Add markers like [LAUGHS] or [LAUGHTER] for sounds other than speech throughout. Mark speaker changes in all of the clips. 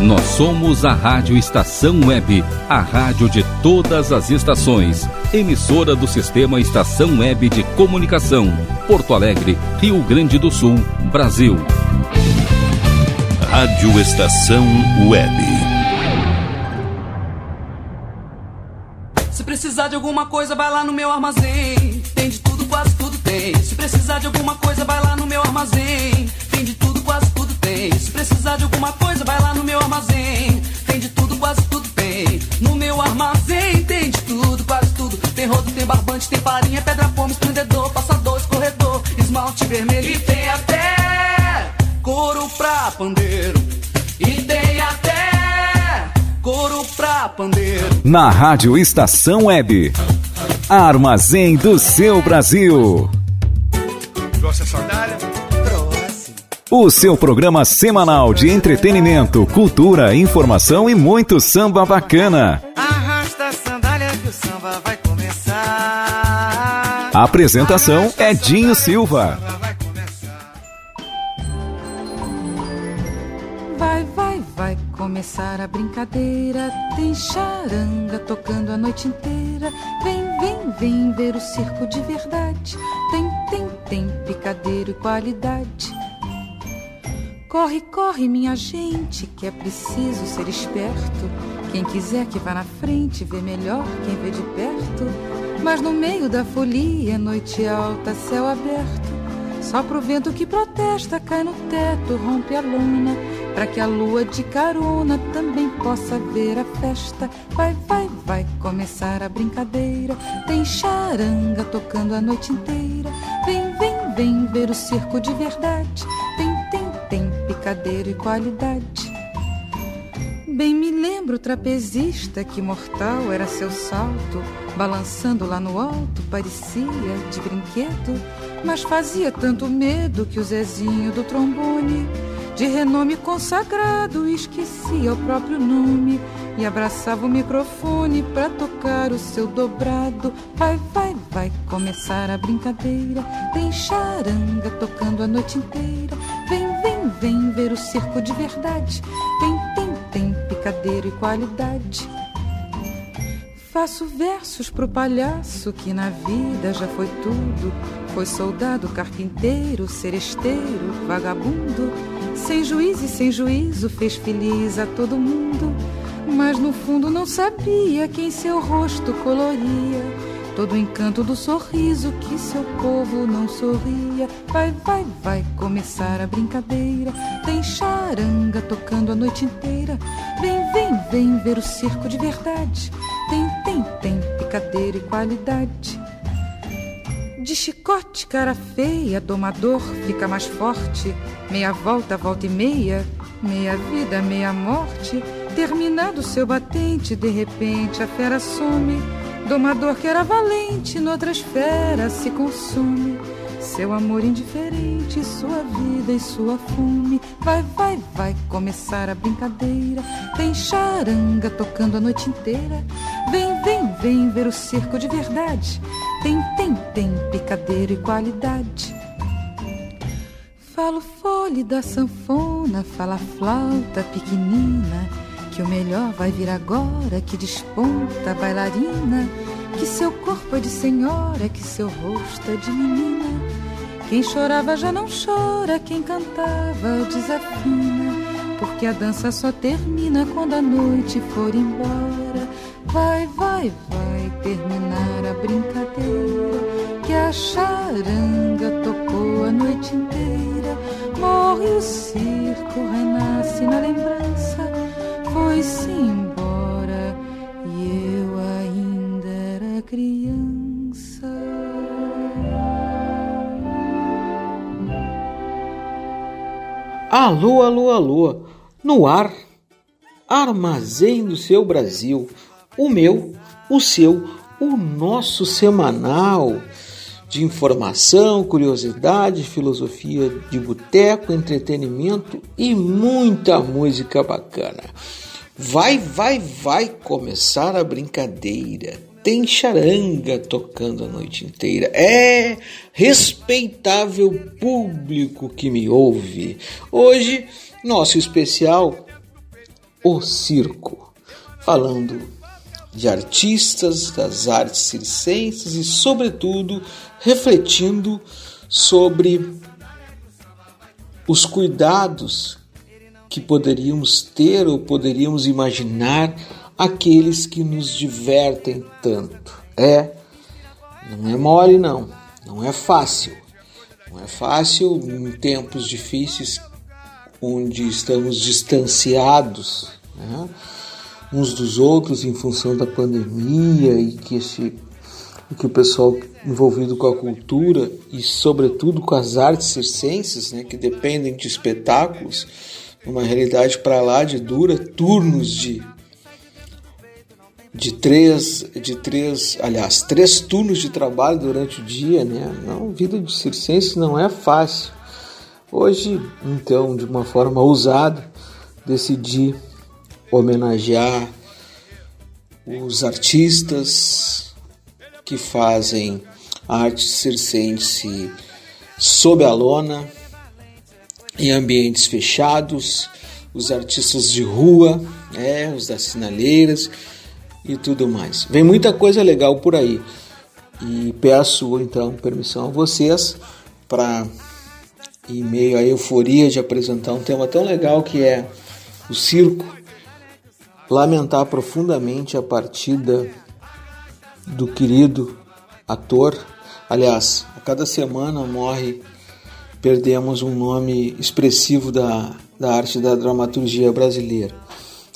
Speaker 1: Nós somos a Rádio Estação Web, a rádio de todas as estações. Emissora do Sistema Estação Web de Comunicação. Porto Alegre, Rio Grande do Sul, Brasil.
Speaker 2: Rádio Estação Web.
Speaker 3: Se precisar de alguma coisa, vai lá no meu armazém. Tem de tudo, quase tudo tem. Se precisar de alguma coisa, vai lá no meu armazém. Tem de tudo, quase tudo tem. Se precisar de alguma coisa, vai lá no meu armazém. Tem de tudo, quase tudo tem. No meu armazém tem de tudo, quase tudo. Tem rodo, tem barbante, tem farinha, pedra, fome, esprendedor, passador, escorredor, esmalte vermelho. E tem até couro pra pandeiro. E tem até couro pra pandeiro.
Speaker 4: Na Rádio Estação Web. Armazém do seu Brasil.
Speaker 5: Trouxe a sandália?
Speaker 4: O seu programa semanal de entretenimento, cultura, informação e muito samba bacana.
Speaker 6: Arrasta a sandália que o samba vai começar.
Speaker 4: A apresentação é Dinho Silva.
Speaker 7: Vai, vai, vai começar a brincadeira. Tem charanga tocando a noite inteira. Vem, vem, vem ver o circo de verdade. Tem, tem, tem picadeiro e qualidade. Corre, corre, minha gente, que é preciso ser esperto. Quem quiser que vá na frente, vê melhor quem vê de perto. Mas no meio da folia, noite alta, céu aberto. Só pro vento que protesta, cai no teto, rompe a luna. Pra que a lua de carona também possa ver a festa. Vai, vai, vai começar a brincadeira. Tem charanga tocando a noite inteira. Vem, vem, vem ver o circo de verdade. Tem, picadeiro e qualidade. Bem me lembro o trapezista que mortal era seu salto, balançando lá no alto, parecia de brinquedo, mas fazia tanto medo que o Zezinho do trombone, de renome consagrado, esquecia o próprio nome e abraçava o microfone para tocar o seu dobrado. Vai, vai, vai começar a brincadeira. Tem charanga tocando a noite inteira. Vem, vem, vem ver o circo de verdade. Tem, tem, tem picadeiro e qualidade. Faço versos pro palhaço que na vida já foi tudo. Foi soldado, carpinteiro, seresteiro, vagabundo. Sem juiz e sem juízo fez feliz a todo mundo. Mas no fundo não sabia quem seu rosto coloria. Todo o encanto do sorriso que seu povo não sorria. Vai, vai, vai começar a brincadeira. Tem charanga tocando a noite inteira. Vem, vem, vem ver o circo de verdade. Tem, tem, tem picadeira e qualidade. De chicote, cara feia, domador fica mais forte. Meia volta, volta e meia, meia vida, meia morte. Terminado seu batente, de repente a fera some. Domador que era valente, noutras feras se consume. Seu amor indiferente, sua vida e sua fome. Vai, vai, vai começar a brincadeira. Tem charanga tocando a noite inteira. Vem, vem, vem ver o circo de verdade. Tem, tem, tem picadeiro e qualidade. Fala o fole da sanfona, fala flauta pequenina. Que o melhor vai vir agora, que desponta a bailarina. Que seu corpo é de senhora, que seu rosto é de menina. Quem chorava já não chora, quem cantava desafina. Porque a dança só termina quando a noite for embora. Vai, vai, vai terminar a brincadeira. Que a charanga tocou a noite inteira. Morre o circo, renasce na lembrança. Foi-se embora e eu ainda era criança.
Speaker 8: Alô, alô, alô, no ar, Armazém do seu Brasil, o meu, o seu, o nosso semanal de informação, curiosidade, filosofia de boteco, entretenimento e muita música bacana. Vai, vai, vai começar a brincadeira. Tem charanga tocando a noite inteira. É respeitável público que me ouve. Hoje, nosso especial o circo, falando de artistas, das artes circenses e, sobretudo, refletindo sobre os cuidados que poderíamos ter ou poderíamos imaginar aqueles que nos divertem tanto. É, não é mole não, não é fácil. Não é fácil em tempos difíceis onde estamos distanciados né, uns dos outros em função da pandemia e que, esse, que o pessoal envolvido com a cultura e sobretudo com as artes circenses, né, que dependem de espetáculos, uma realidade para lá de dura, turnos de de três, de três, aliás, três turnos de trabalho durante o dia, né? Não, vida de circense não é fácil. Hoje, então, de uma forma ousada, decidi homenagear os artistas que fazem arte circense sob a lona, em ambientes fechados, os artistas de rua, né, os das sinaleiras e tudo mais. Vem muita coisa legal por aí. E peço então permissão a vocês para em meio à euforia de apresentar um tema tão legal que é o circo, lamentar profundamente a partida do querido ator. Aliás, a cada semana morre, perdemos um nome expressivo da, da arte da dramaturgia brasileira.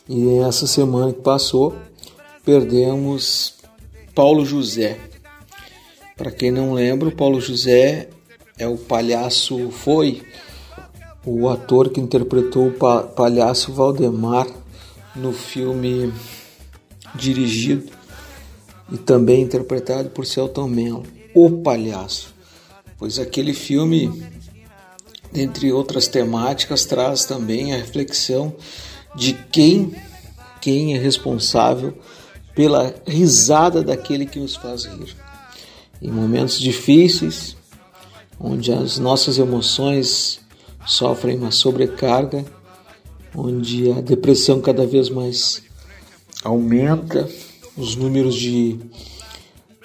Speaker 8: E essa semana que passou, perdemos Paulo José. Para quem não lembra, Paulo José é o palhaço foi o ator que interpretou o palhaço Valdemar no filme dirigido e também interpretado por Celton Mello, O Palhaço. Pois aquele filme, dentre outras temáticas, traz também a reflexão de quem quem é responsável pela risada daquele que nos faz rir. Em momentos difíceis, onde as nossas emoções sofrem uma sobrecarga, onde a depressão cada vez mais aumenta, os números de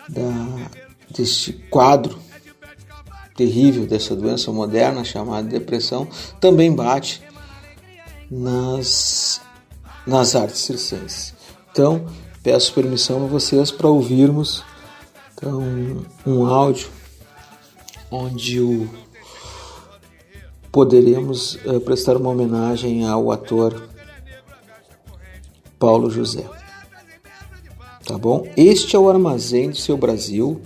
Speaker 8: da, deste quadro terrível dessa doença moderna chamada depressão também bate nas nas artes circenses. Então, peço permissão a vocês para ouvirmos então, um áudio onde o, poderemos é, prestar uma homenagem ao ator Paulo José. Tá bom? Este é o Armazém do Seu Brasil,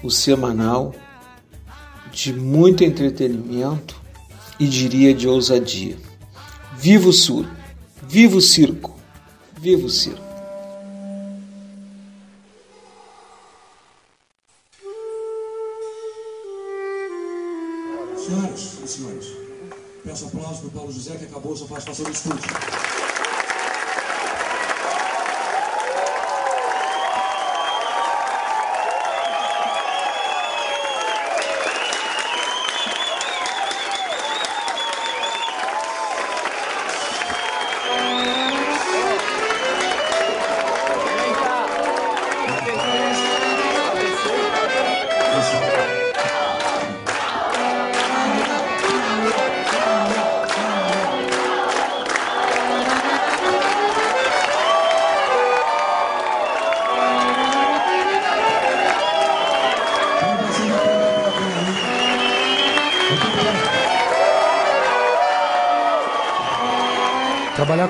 Speaker 8: o semanal de muito entretenimento e diria de ousadia. Viva o Sul! Viva o circo! Viva o circo!
Speaker 9: Senhoras e senhores, peço aplausos para o Paulo José que acabou sua participação no estúdio.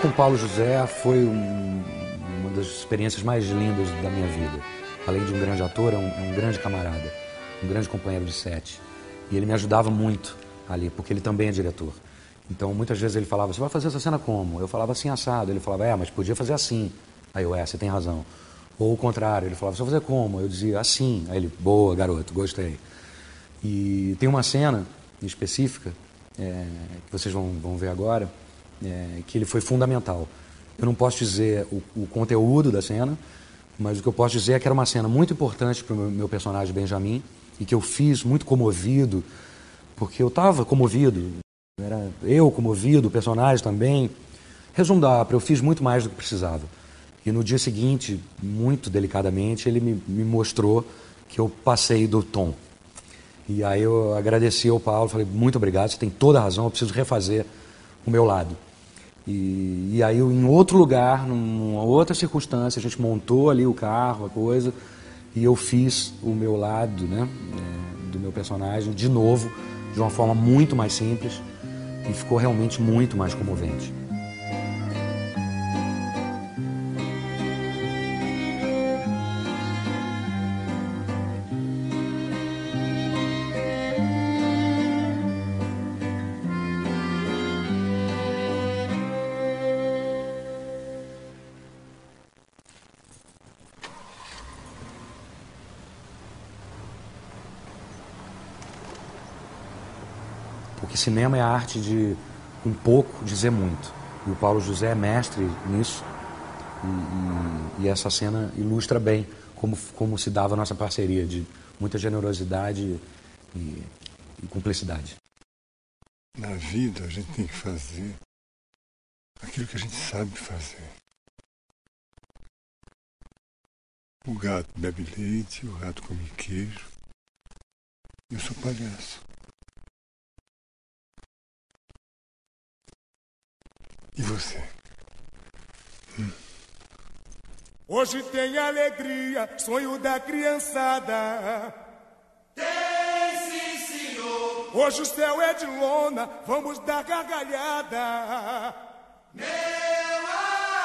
Speaker 10: Com Paulo José foi um, uma das experiências mais lindas da minha vida. Além de um grande ator, é um, é um grande camarada, um grande companheiro de set. E ele me ajudava muito ali, porque ele também é diretor. Então, muitas vezes ele falava, você vai fazer essa cena como? Eu falava assim, assado. Ele falava, é, mas podia fazer assim. Aí eu, é, você tem razão. Ou o contrário, ele falava, você vai fazer como? Eu dizia, assim. Aí ele, boa, garoto, gostei. E tem uma cena específica, é, que vocês vão, vão ver agora, é, que ele foi fundamental. Eu não posso dizer o, o, conteúdo da cena, mas o que eu posso dizer é que era uma cena muito importante para o meu, personagem Benjamin e que eu fiz muito comovido, porque eu estava comovido, era eu comovido, o personagem também, Resumo da ópera, eu fiz muito mais do que precisava. E no dia seguinte, muito delicadamente, ele me, me mostrou que eu passei do tom. E aí eu agradeci ao Paulo, falei, muito obrigado, você tem toda a razão, eu preciso refazer o meu lado. E, e aí em outro lugar, numa outra circunstância, a gente montou ali o carro, a coisa, e eu fiz o meu lado, né, é, do meu personagem de novo, de uma forma muito mais simples, e ficou realmente muito mais comovente. Cinema é a arte de um pouco dizer muito. E o Paulo José é mestre nisso. E, e, e essa cena ilustra bem como, como se dava a nossa parceria de muita generosidade e, e cumplicidade.
Speaker 11: Na vida a gente tem que fazer aquilo que a gente sabe fazer. O gato bebe leite, o rato come queijo. Eu sou palhaço. E você? Hum.
Speaker 12: Hoje tem alegria, sonho da criançada.
Speaker 13: Tem sim, senhor.
Speaker 12: Hoje o céu é de lona, vamos dar gargalhada.
Speaker 13: Meu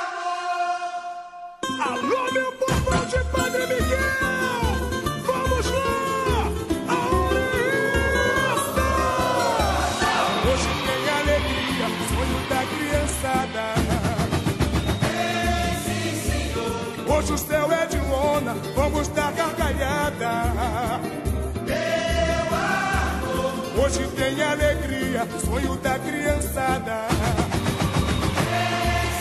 Speaker 13: amor.
Speaker 12: Alô, meu povo de Padre Miguel! Sonho da criançada.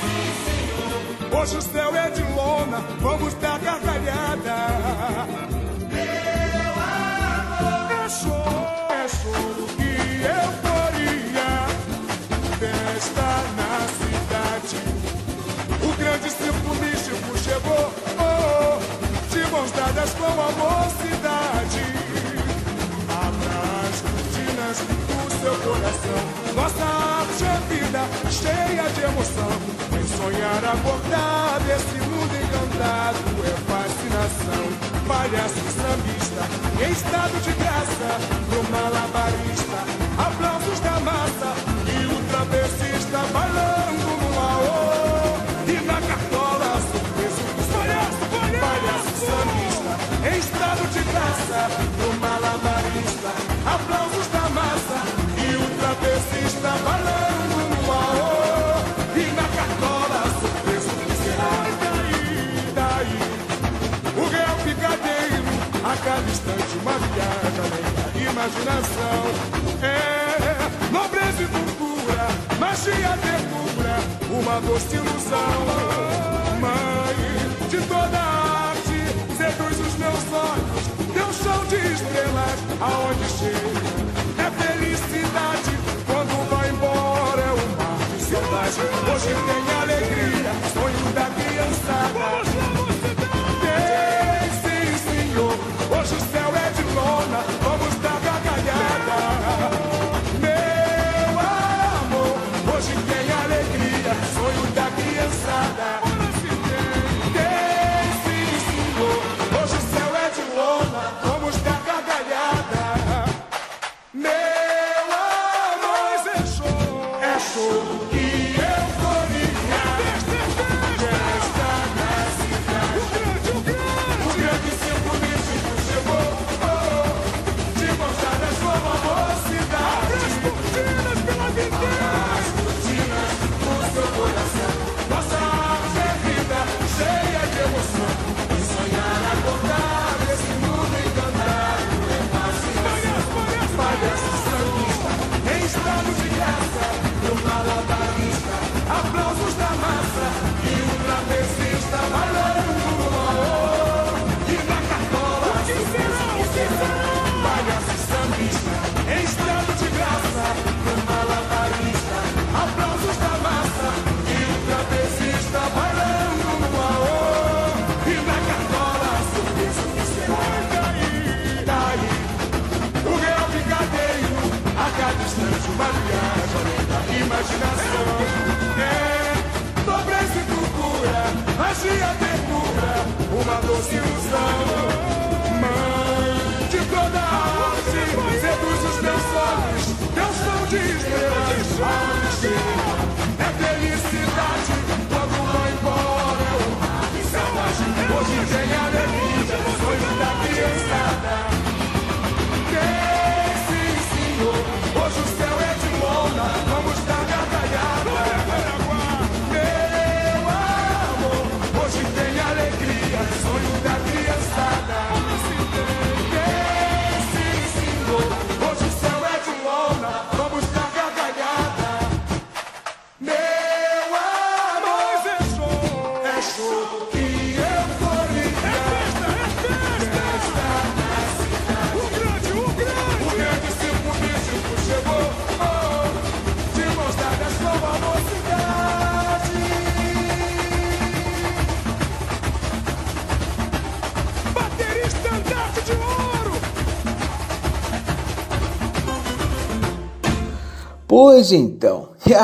Speaker 13: Sim, senhor.
Speaker 12: Hoje o céu é de lona, vamos dar gargalhada.
Speaker 13: Meu amor.
Speaker 12: É choro, é choro e euforia. Festa na cidade. O grande circo místico chegou, oh, oh, de mãos dadas com a coração. Nossa arte é vida, cheia de emoção. Vem sonhar acordar desse mundo encantado é fascinação. Palhaço sambista, em estado de graça, pro malabarista, aplausos da massa e o travessista bailando no aô. E na cartola, surpreso dos palhaço, palhaço, palhaço sambista, em estado de graça, pro malabarista, aplausos travessista bailando no aô. E na cartola, surpreso que será e daí, daí. O real picadeiro, a cada instante uma viagem imaginação. É nobreza e cultura, magia, ternura, uma doce ilusão. Mãe de toda arte, seduz os meus olhos, teu show de estrelas, aonde chega é felicidade. Hoje tem alegria, sonho da criançada. imaginação. É nobreza e cultura, magia, ternura, uma doce ilusão. Mãe de toda a arte, seduz os teus olhos, teus são de estrelas. Arte é felicidade quando lá embora. Selvagem, hoje engenharia é vida, sonho da criançada.
Speaker 8: Pois então, [LAUGHS]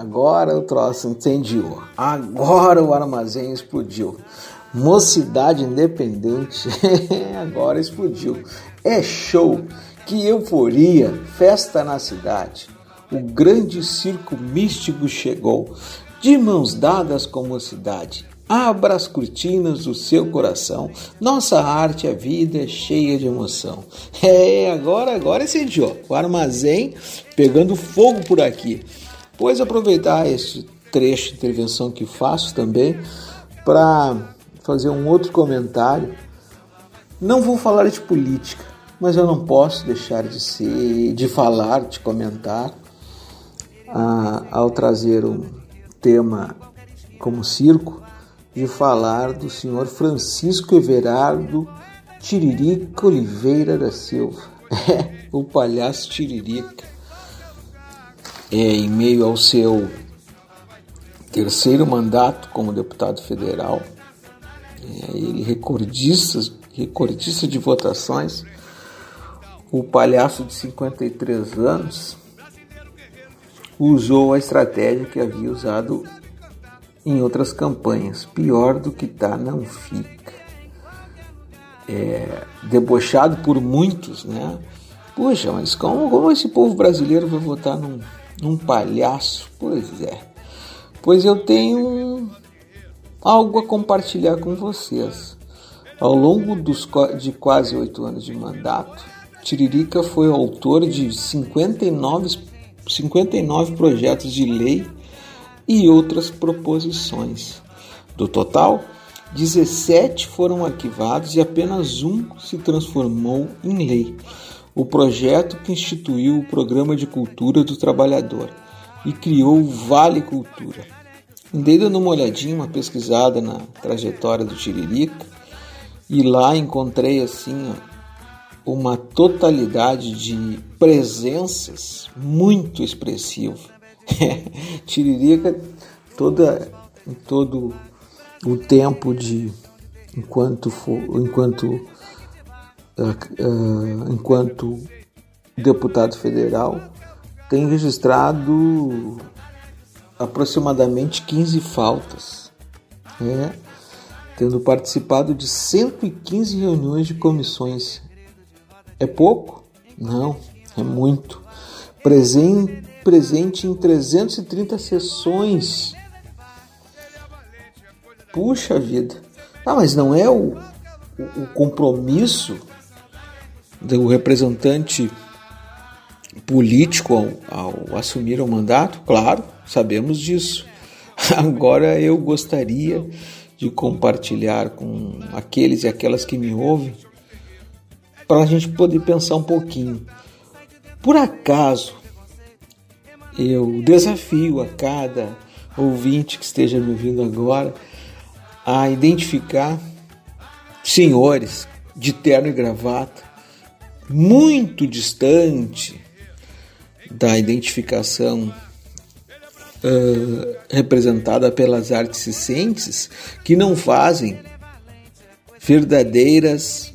Speaker 8: agora o troço incendiou. Agora o armazém explodiu. Mocidade independente, [LAUGHS] agora explodiu. É show, que euforia, festa na cidade. O grande circo místico chegou, de mãos dadas com mocidade. Abra as cortinas do seu coração. Nossa arte, a vida é cheia de emoção. É, agora, agora incendiou. O armazém pegando fogo por aqui. Pois aproveitar este trecho de intervenção que faço também para fazer um outro comentário. Não vou falar de política, mas eu não posso deixar de ser, de falar, de comentar ah, ao trazer um tema como circo de falar do senhor Francisco Everardo Tiririca Oliveira da Silva. [LAUGHS] É, o palhaço Tiririca. É, em meio ao seu terceiro mandato como deputado federal, é, ele recordista, recordista de votações, o palhaço de 53 anos usou a estratégia que havia usado em outras campanhas. Pior do que tá, não fica. É, debochado por muitos, né? Puxa, mas como, como esse povo brasileiro vai votar num, num palhaço? Pois é. Pois eu tenho algo a compartilhar com vocês. Ao longo dos, de quase oito anos de mandato, Tiririca foi autor de 59, 59 projetos de lei e outras proposições. Do total, 17 foram arquivados e apenas um se transformou em lei. O projeto que instituiu o Programa de Cultura do Trabalhador e criou o Vale Cultura. Andei dando uma olhadinha, uma pesquisada na trajetória do Tiririca e lá encontrei assim uma totalidade de presenças muito expressiva [LAUGHS] Tiririca toda todo o tempo de enquanto for, enquanto uh, enquanto deputado federal tem registrado aproximadamente 15 faltas, né? tendo participado de 115 reuniões de comissões. É pouco? Não, é muito. Presente presente em 330 sessões. Puxa vida. Ah, mas não é o, o, o compromisso do representante político ao, ao assumir o mandato? Claro, sabemos disso. [LAUGHS] Agora eu gostaria de compartilhar com aqueles e aquelas que me ouvem para a gente poder pensar um pouquinho. Por acaso eu desafio a cada ouvinte que esteja me ouvindo agora a identificar senhores de terno e gravata muito distante da identificação uh, representada pelas artes ciências que não fazem verdadeiras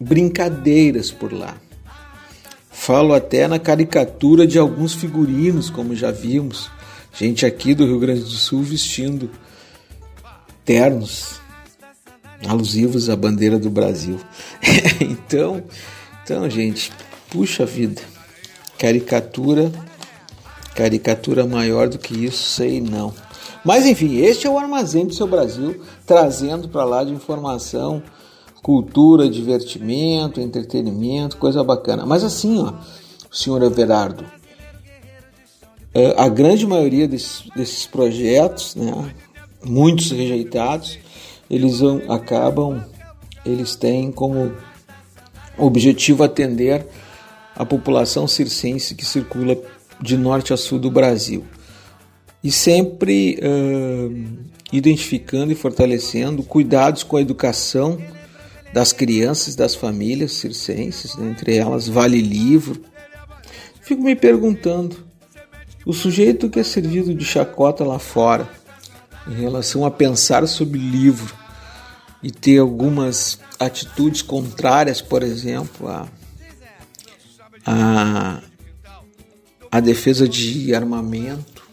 Speaker 8: brincadeiras por lá. Falo até na caricatura de alguns figurinos, como já vimos. Gente aqui do Rio Grande do Sul vestindo ternos alusivos à bandeira do Brasil. [LAUGHS] então, então, gente, puxa vida. Caricatura Caricatura maior do que isso, sei não. Mas enfim, este é o Armazém do Seu Brasil, trazendo para lá de informação, cultura, divertimento, entretenimento, coisa bacana. Mas assim, ó, senhor Everardo, é, a grande maioria desses, desses projetos, né, muitos rejeitados, eles acabam, eles têm como objetivo atender a população circense que circula de norte a sul do Brasil. E sempre uh, identificando e fortalecendo cuidados com a educação das crianças, das famílias circenses, né? entre elas Vale Livro. Fico me perguntando, o sujeito que é servido de chacota lá fora, em relação a pensar sobre livro e ter algumas atitudes contrárias, por exemplo, a, a, a defesa de armamento,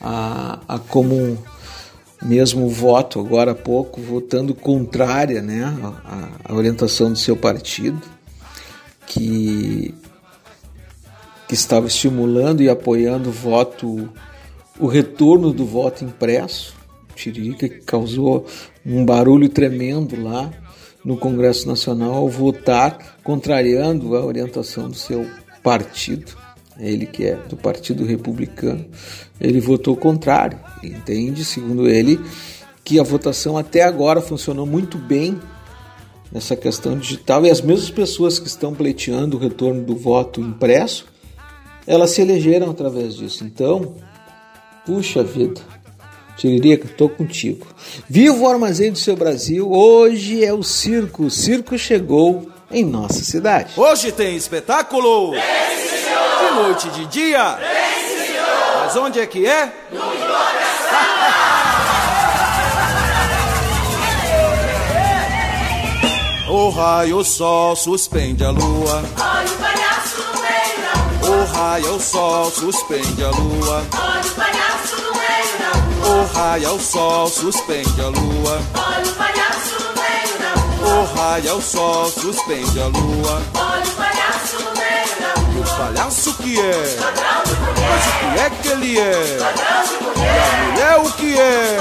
Speaker 8: a, a como mesmo voto agora há pouco votando contrária né, à, orientação do seu partido, que, que estava estimulando e apoiando o voto, o retorno do voto impresso, Tiririca que causou um barulho tremendo lá no Congresso Nacional ao votar contrariando a orientação do seu partido. Ele que é do Partido Republicano, ele votou contrário. Entende, segundo ele, que a votação até agora funcionou muito bem nessa questão digital e as mesmas pessoas que estão pleiteando o retorno do voto impresso, elas se elegeram através disso. Então, puxa vida, Tiririca, tô contigo. Viva o armazém do seu Brasil. Hoje é o circo. O circo chegou em nossa cidade.
Speaker 14: Hoje tem espetáculo.
Speaker 13: Tem.
Speaker 14: De noite e de dia.
Speaker 13: Tem.
Speaker 14: Mas onde é que é?
Speaker 13: No
Speaker 14: O raio, o sol, suspende a lua.
Speaker 13: Olha o palhaço no meio da rua.
Speaker 14: O raio, o sol, suspende a lua.
Speaker 13: Olha o palhaço no meio da rua.
Speaker 14: O raio, o sol, suspende a lua.
Speaker 13: Olha o palhaço no meio da rua.
Speaker 14: O raio, o sol, suspende a lua.
Speaker 13: Olha palhaço
Speaker 14: que é? Mas o que é que ele é? E o que é?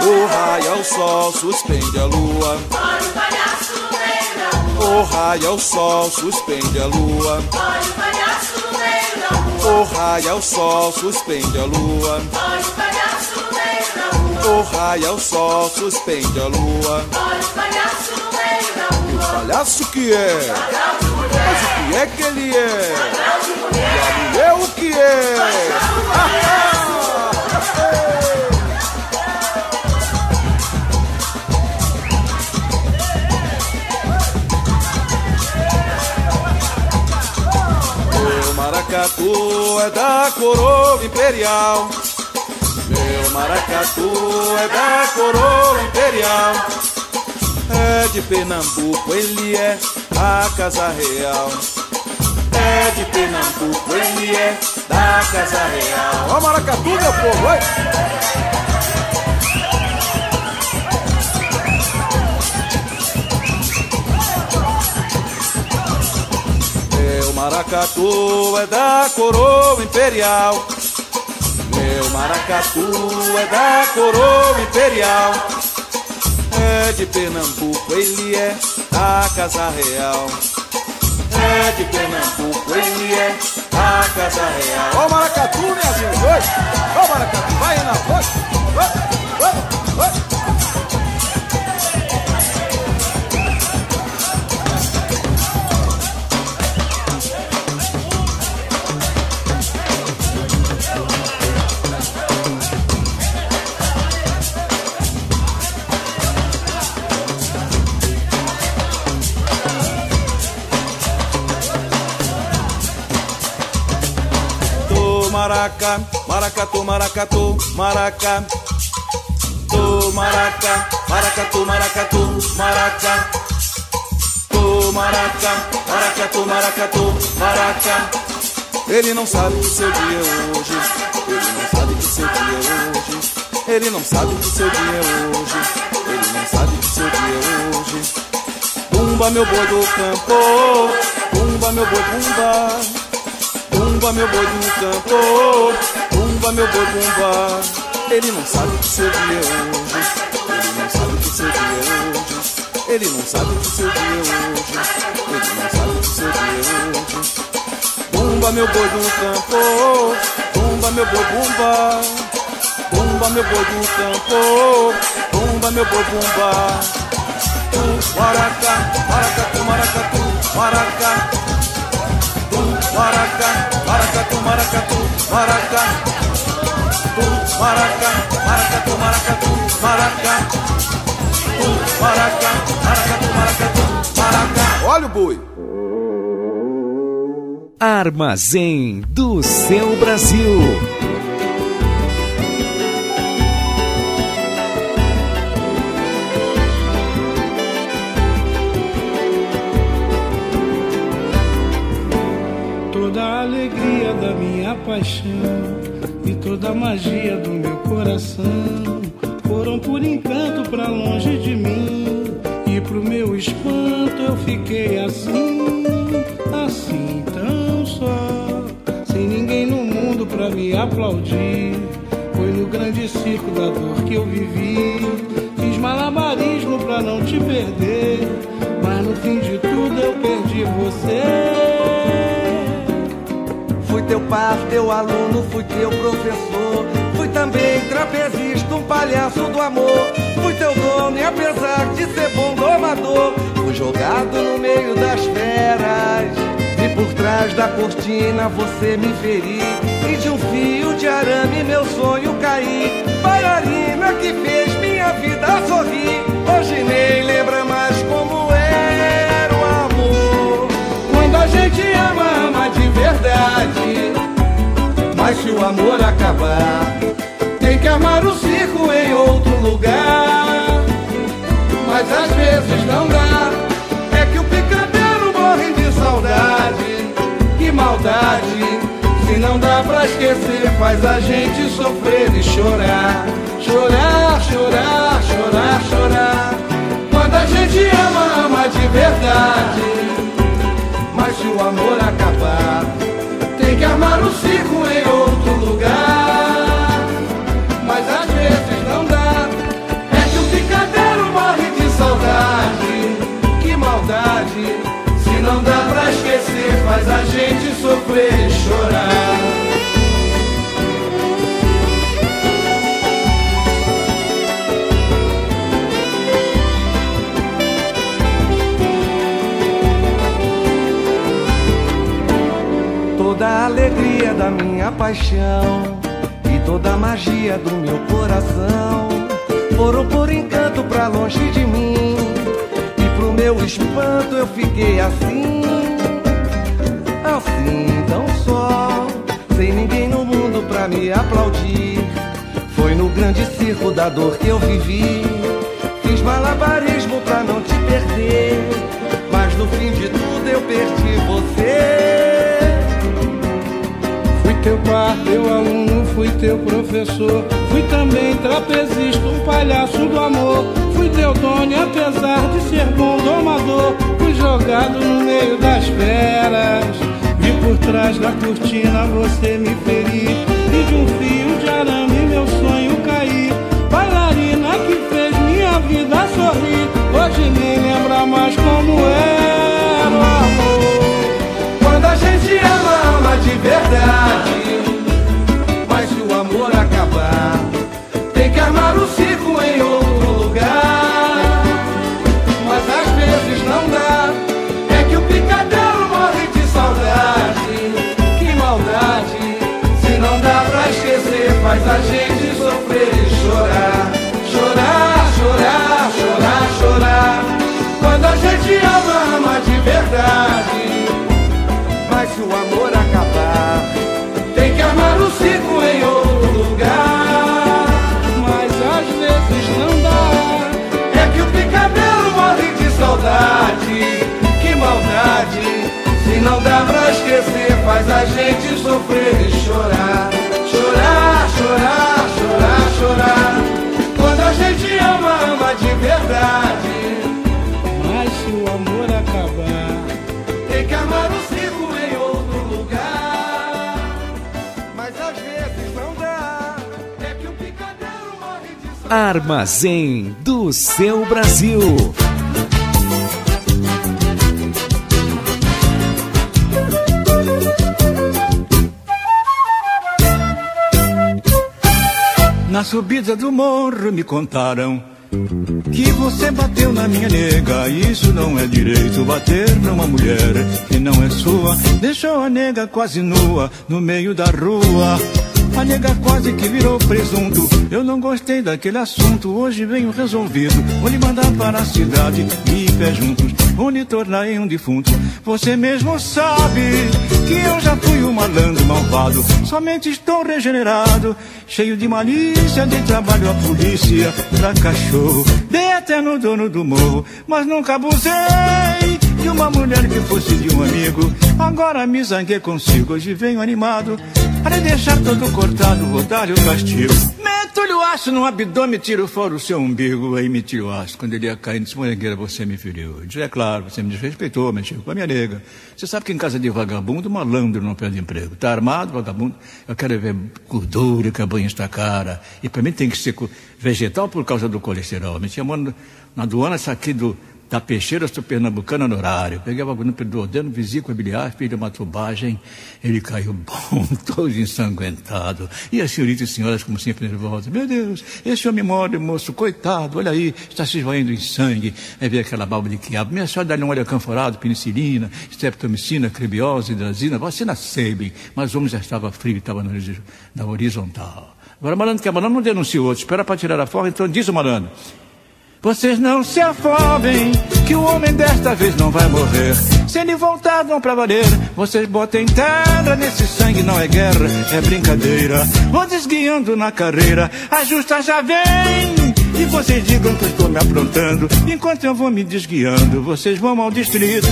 Speaker 14: O raio ao sol suspende a lua.
Speaker 13: O
Speaker 14: raio ao sol suspende a lua.
Speaker 13: O
Speaker 14: raio ao sol suspende a lua.
Speaker 13: Da rua.
Speaker 14: O raio ao sol suspende a lua.
Speaker 13: Olha o palhaço no meio da
Speaker 14: E o
Speaker 13: rua.
Speaker 14: palhaço que é?
Speaker 13: Mulher.
Speaker 14: Mas o que é que ele é?
Speaker 13: Ladrão de
Speaker 14: E
Speaker 13: mulher.
Speaker 14: a mulher o que é? [LAUGHS] Meu maracatu é da coroa imperial. Meu maracatu é da coroa imperial. É de Pernambuco, ele é da Casa Real. É de Pernambuco, ele é da Casa Real. Ó, maracatu, meu povo, vai! Meu maracatu é da coroa imperial. Maracatu é da coroa imperial. É de Pernambuco, ele é da Casa Real. É de Pernambuco, ele é da Casa Real. Ó maracatu, minha gente, oi! Ó maracatu, vai na voz! Oi, oi, oi! Maraca, maracatu, maracatu, maraca. Tô maraca, maracatu, maracatu, maraca. Tô maraca, maracatu, maracatu, maraca. Ele não sabe que seu dia é hoje. Ele não sabe que seu dia é hoje. Ele não sabe que seu dia é hoje. Ele não sabe que seu dia é hoje. Um Bumba meu boi do campo, bumba meu boi bumba. Bumba meu boi do campo, bumba meu boi bumba. Ele não sabe que seu dia hoje, ele não sabe que seu dia hoje. Ele não sabe que seu dia hoje, ele não sabe que seu dia hoje. Bumba meu boi do campo, bumba meu boi bumba. Bumba meu boi do campo, bumba meu boi bumba. Tu maracá, maracatu, maracatu, maracá. Tu maracá, maracatu, maracatu, maracá. Tu maracá, maracatu, maracatu, maracá. Tu maracá, maracatu, maracatu, maracá. Olha o boi.
Speaker 4: Armazém do seu Brasil.
Speaker 15: Minha paixão e toda a magia do meu coração foram por encanto pra longe de mim. E pro meu espanto eu fiquei assim, assim tão só, sem ninguém no mundo pra me aplaudir. Foi no grande circo da dor que eu vivi. Fiz malabarismo pra não te perder, mas no fim de tudo eu perdi você.
Speaker 6: Fui teu par, teu aluno, fui teu professor. Fui também trapezista, um palhaço do amor. Fui teu dono e apesar de ser bom domador, fui jogado no meio das feras. Vi por trás da cortina você me ferir. E de um fio de arame meu sonho cair. Bailarina que fez minha vida sorrir. Hoje nem lembra mais como
Speaker 15: verdade.
Speaker 6: Mas se o amor acabar,
Speaker 15: Tem que armar o circo em outro lugar. Mas às vezes não dá.
Speaker 6: é que o picadeiro morre de saudade.
Speaker 15: Que maldade. Se não dá pra esquecer, faz a gente sofrer e chorar. Chorar, chorar, chorar, chorar. Quando a gente ama, ama de verdade.
Speaker 6: Mas se o amor acabar,
Speaker 15: que armar o circo em outro lugar. Mas às vezes não dá. É que o picadeiro morre de saudade. Que maldade. Se não dá pra esquecer, faz a gente sofrer e chorar.
Speaker 6: Alegria da minha paixão e toda a magia do meu coração foram por encanto pra longe de mim. E pro meu espanto eu fiquei assim, assim tão só, sem ninguém no mundo pra me aplaudir. Foi no grande circo da dor que eu vivi. Fiz malabarismo pra não te perder, mas no fim de tudo eu perdi você.
Speaker 15: Par, aluno, fui teu professor. Fui também trapezista, um palhaço do amor. Fui teu dono e apesar de ser bom domador, fui jogado no meio das feras. Vi por trás da cortina você me ferir. E de um fio de arame meu sonho cair. Bailarina que fez minha vida sorrir. Hoje nem lembra mais como era o amor.
Speaker 6: Quando a gente ama, ama de verdade. Faz a gente sofrer e chorar. Chorar, chorar, chorar, chorar. Quando a gente ama, ama de verdade. Mas se o amor acabar, tem que armar o circo em outro lugar. Mas às vezes não dá. É que o picadeiro morre de saudade. Que maldade, se não dá pra esquecer, faz a gente sofrer e chorar chorar, chorar, chorar. Quando a gente ama, ama de verdade. Mas se o amor acabar, tem que amar o circo em outro lugar.
Speaker 15: Mas às vezes não dá.
Speaker 6: É que o picadeiro morre de.
Speaker 4: Armazém do seu Brasil.
Speaker 16: Subida do morro me contaram que você bateu na minha nega. Isso não é direito, bater numa mulher que não é sua. Deixou a nega quase nua no meio da rua. A nega quase que virou presunto. Eu não gostei daquele assunto. Hoje venho resolvido. Vou lhe mandar para a cidade e pé juntos. Vou lhe tornar em um defunto. Você mesmo sabe que eu já fui um malandro malvado. Somente estou regenerado. Cheio de malícia, de trabalho a polícia pra cachorro. Dei até no dono do morro, mas nunca abusei de uma mulher que fosse de um amigo. Agora me zanguei consigo, hoje venho animado. Para deixar todo cortado, dar-lhe o castigo. Meto-lhe o aço no abdômen, tiro fora o seu umbigo. Aí me tiro o aço. Quando ele ia cair, disse, molegueira, você me feriu. Eu disse, é claro, você me desrespeitou, mexeu com a minha nega. Você sabe que em casa de vagabundo, malandro não perde emprego. Tá armado, vagabundo? Eu quero ver gordura que a banha está cara. E para mim tem que ser vegetal por causa do colesterol. Me chamou na aduana, isso aqui do da peixeira pernambucana no horário. Peguei o bagulho do ordeno, vesícula biliar, fiz uma tubagem, ele caiu [LAUGHS] bom, todo ensanguentado. E as senhoritas e senhoras, como sempre, nervosas. Meu Deus, esse homem morre, moço, coitado, olha aí, está se esvaindo em sangue. Aí veio aquela balba de quiabo. Minha senhora dá-lhe um óleo canforado, penicilina, streptomicina, cribiose, hidrazina, vacina Sabin. Mas o homem já estava frio, estava na horizontal. Agora, malandro que é malandro, não denuncia o outro, espera para tirar a forra, então diz o malandro. Vocês não se afobem, que o homem desta vez não vai morrer. Se ele voltar, vão pra valer. Vocês botem terra nesse sangue, não é guerra, é brincadeira. Vou desguiando na carreira, a justa já vem. E vocês digam que eu estou me aprontando. Enquanto eu vou me desguiando, vocês vão ao distrito.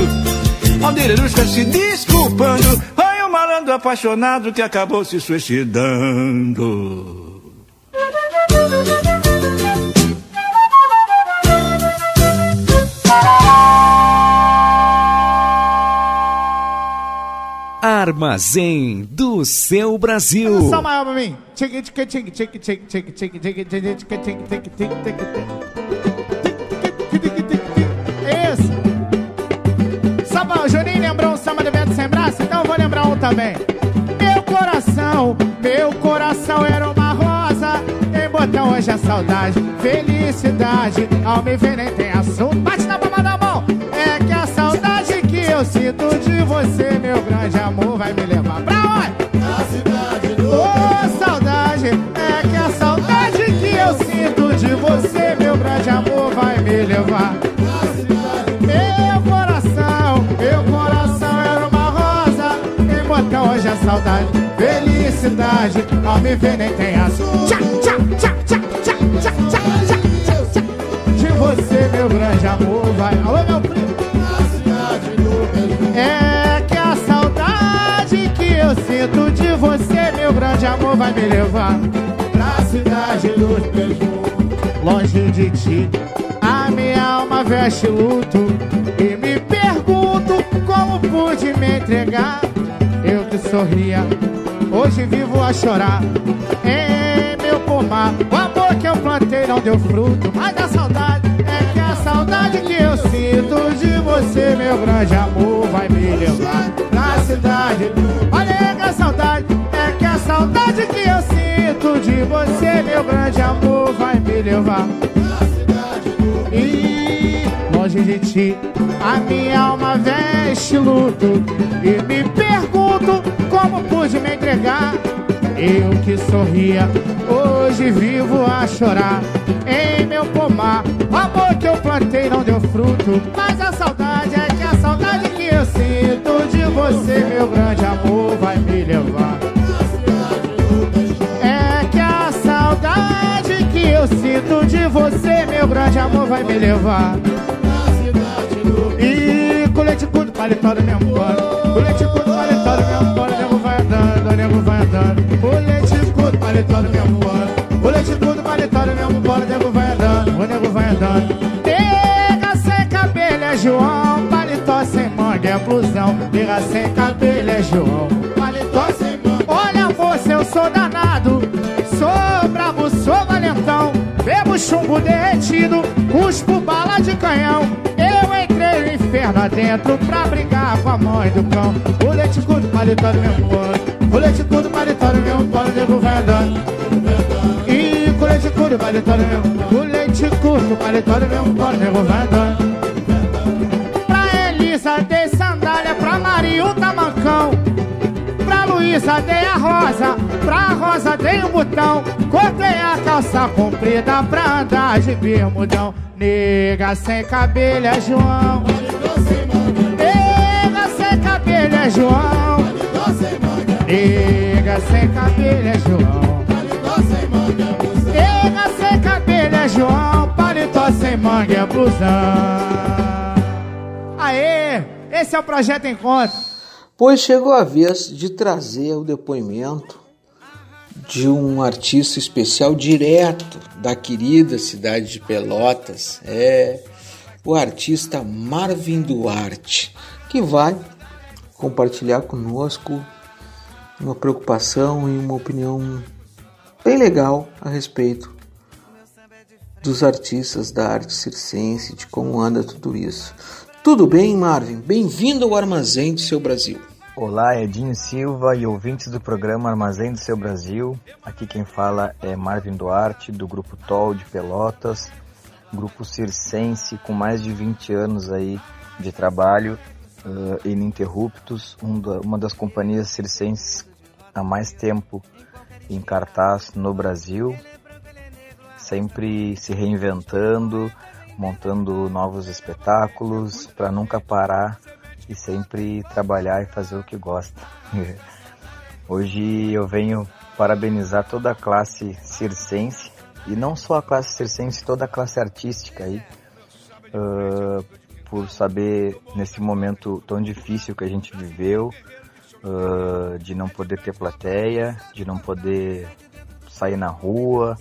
Speaker 16: Aldeirusca se desculpando. Ai, um malandro apaixonado que acabou se suicidando.
Speaker 4: Armazém do seu Brasil.
Speaker 17: Só maior pra mim. Esse. Samba, o Juninho lembrou um samba do Beto Sem Braço, então eu vou lembrar um também. Meu coração, meu coração era um hoje é saudade, felicidade. Ao me ver nem tem assunto. Bate na palma da mão. É que a saudade que eu sinto de você, meu grande amor, vai me levar pra onde? Na cidade do. Ô, saudade, é que a saudade que eu sinto de você, meu grande amor, vai me levar. Meu coração, meu coração era uma rosa. Em botão hoje é saudade, felicidade. Ao me ver nem tem assunto. Tchá, você, meu grande amor, vai. Alô, meu primo. É que a saudade que eu sinto de você, meu grande amor, vai me levar pra cidade dos beijos. Longe de ti, a minha alma veste luto. E me pergunto como pude me entregar. Eu que sorria, hoje vivo a chorar. Em meu pomar, o amor que eu plantei não deu fruto. Mas a saudade saudade que eu sinto de você, meu grande amor, vai me levar pra cidade. Olha que a saudade é que a saudade que eu sinto de você, meu grande amor, vai me levar pra cidade. E longe de ti, a minha alma veste luto. E me pergunto como pude me entregar. Eu que sorria, hoje vivo a chorar. Em meu pomar, o amor que eu plantei não deu fruto. Mas a saudade é que a saudade que eu sinto de você, meu grande amor, vai me levar. É que a saudade que eu sinto de você, meu grande amor, vai me levar. E colete curto, paletó do mesmo pano. Colete Colete curto, paletó do mesmo pano. Colete curto, paletó do mesmo pano. Nego vai andando, o nego vai andando. Nega sem cabelo é João. Paletó sem manga é blusão. Nega sem cabelo é João. Paletó sem manga. Olha você, eu sou danado. Sou brabo, sou valentão. Bebo chumbo derretido, cuspo bala de canhão. Eu entrei no inferno adentro pra brigar com a mãe do cão. O leite curto, paletó do meu nego vai. E com leite curto, paletó do meu O leite curto, paletó do meu pano, nego vai. Pra Elisa dei sandália, pra Maria o tamancão. Pra Luísa dei a rosa, pra Rosa dei um botão. Cortei a calça comprida pra andar de bermudão. Nega sem cabelo é João. Nega sem cabelo é João. Nega sem cabelo é João. Nega sem cabelo é João. Paletó sem manga é blusão. Aê! Esse é o Projeto Encontro.
Speaker 8: Pois chegou a vez de trazer o depoimento de um artista especial direto da querida cidade de Pelotas. É o artista Marvin Duarte, que vai compartilhar conosco uma preocupação e uma opinião bem legal a respeito dos artistas da arte circense, de como anda tudo isso. Tudo bem, Marvin? Bem-vindo ao Armazém do Seu Brasil.
Speaker 18: Olá, Edinho Silva e ouvintes do programa Armazém do Seu Brasil. Aqui quem fala é Marvin Duarte, do Grupo TOL de Pelotas, grupo circense com mais de 20 anos aí de trabalho uh, ininterruptos, um da, uma das companhias circenses há mais tempo em cartaz no Brasil, sempre se reinventando, montando novos espetáculos para nunca parar e sempre trabalhar e fazer o que gosta. [LAUGHS] Hoje eu venho parabenizar toda a classe circense e não só a classe circense, toda a classe artística aí uh, por saber nesse momento tão difícil que a gente viveu uh, de não poder ter plateia, de não poder sair na rua,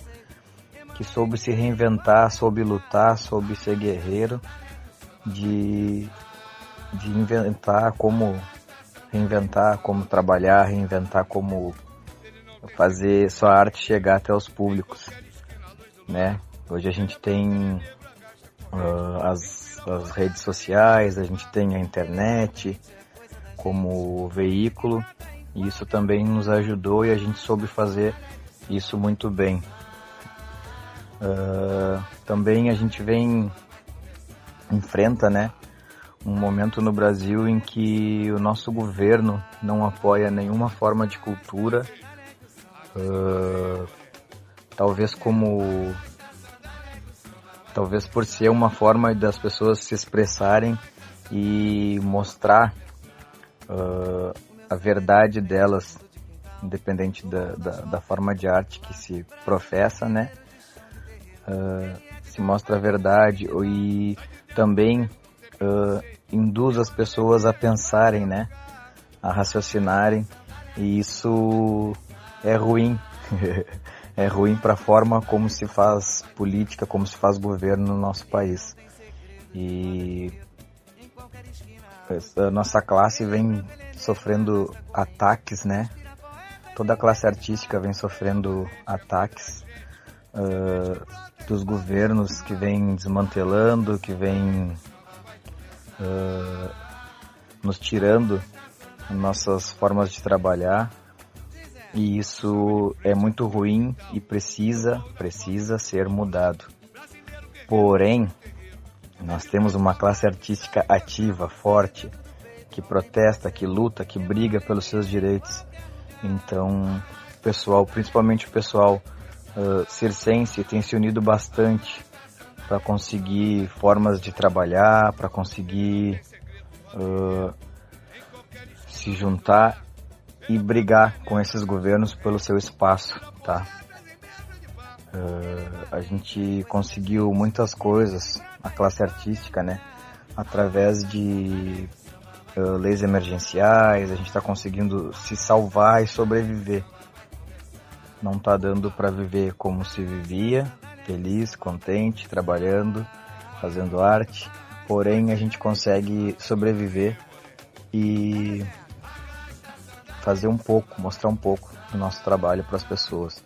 Speaker 18: que soube se reinventar, soube lutar, soube ser guerreiro, de, de inventar como reinventar como trabalhar, reinventar como fazer sua arte chegar até os públicos, né? Hoje a gente tem uh, as, as redes sociais, a gente tem a internet como veículo e isso também nos ajudou e a gente soube fazer isso muito bem. Uh, também a gente vem enfrenta, né, um momento no Brasil em que o nosso governo não apoia nenhuma forma de cultura, uh, talvez como talvez por ser uma forma das pessoas se expressarem e mostrar uh, a verdade delas, independente da, da, da, forma de arte que se professa, né? Uh, se mostra a verdade e também uh, induz as pessoas a pensarem, né? A raciocinarem e isso é ruim. [LAUGHS] é ruim para a forma como se faz política, como se faz governo no nosso país. E a nossa classe vem sofrendo ataques, né? Toda a classe artística vem sofrendo ataques uh, dos governos que vem desmantelando, que vem uh, nos tirando nossas formas de trabalhar e isso é muito ruim e precisa, precisa ser mudado. Porém, nós temos uma classe artística ativa, forte, que protesta, que luta, que briga pelos seus direitos. Então, o pessoal, principalmente o pessoal uh, circense, tem se unido bastante para conseguir formas de trabalhar, para conseguir uh, se juntar e brigar com esses governos pelo seu espaço, tá? Uh, a gente conseguiu muitas coisas, a classe artística, né? Através de uh, leis emergenciais, a gente está conseguindo se salvar e sobreviver. Não está dando para viver como se vivia, feliz, contente, trabalhando, fazendo arte. Porém, a gente consegue sobreviver e fazer um pouco, mostrar um pouco do nosso trabalho para as pessoas.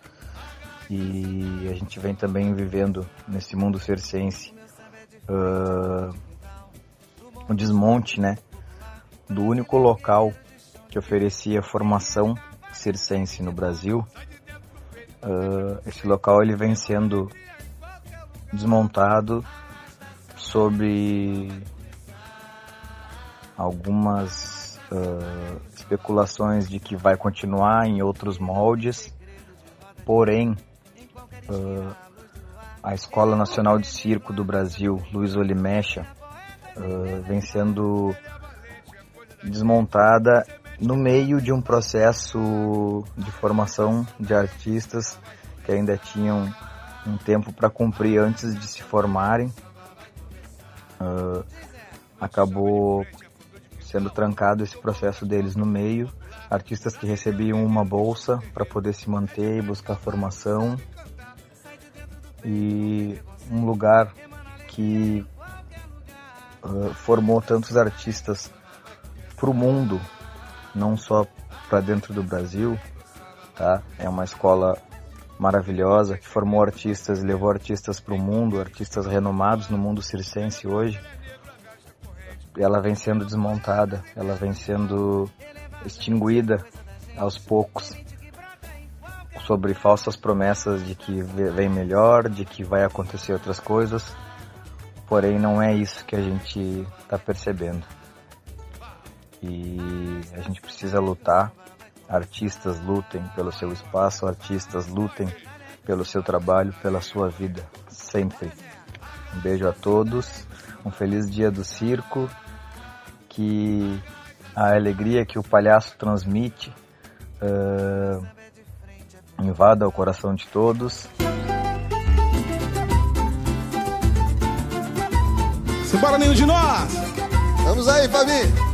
Speaker 18: E a gente vem também vivendo nesse mundo circense uh, um desmonte, né? Do único local que oferecia formação circense no Brasil. Uh, esse local ele vem sendo desmontado sobre algumas uh, especulações de que vai continuar em outros moldes, porém uh, a Escola Nacional de Circo do Brasil, Luiz Olimecha, uh, vem sendo desmontada no meio de um processo de formação de artistas que ainda tinham um tempo para cumprir antes de se formarem. Uh, acabou sendo trancado esse processo deles no meio. Artistas que recebiam uma bolsa para poder se manter e buscar formação. E um lugar que uh, formou tantos artistas para o mundo, não só para dentro do Brasil, tá? É uma escola maravilhosa que formou artistas, levou artistas para o mundo, artistas renomados no mundo circense hoje. Ela vem sendo desmontada, ela vem sendo extinguida aos poucos sobre falsas promessas de que vem melhor, de que vai acontecer outras coisas. Porém, não é isso que a gente está percebendo. E a gente precisa lutar Artistas lutem pelo seu espaço, artistas lutem pelo seu trabalho, pela sua vida, sempre. Um beijo a todos, um feliz dia do circo, que a alegria que o palhaço transmite uh, invada o coração de todos.
Speaker 12: Simbora, nenhum de nós!
Speaker 19: Vamos aí, Fabi!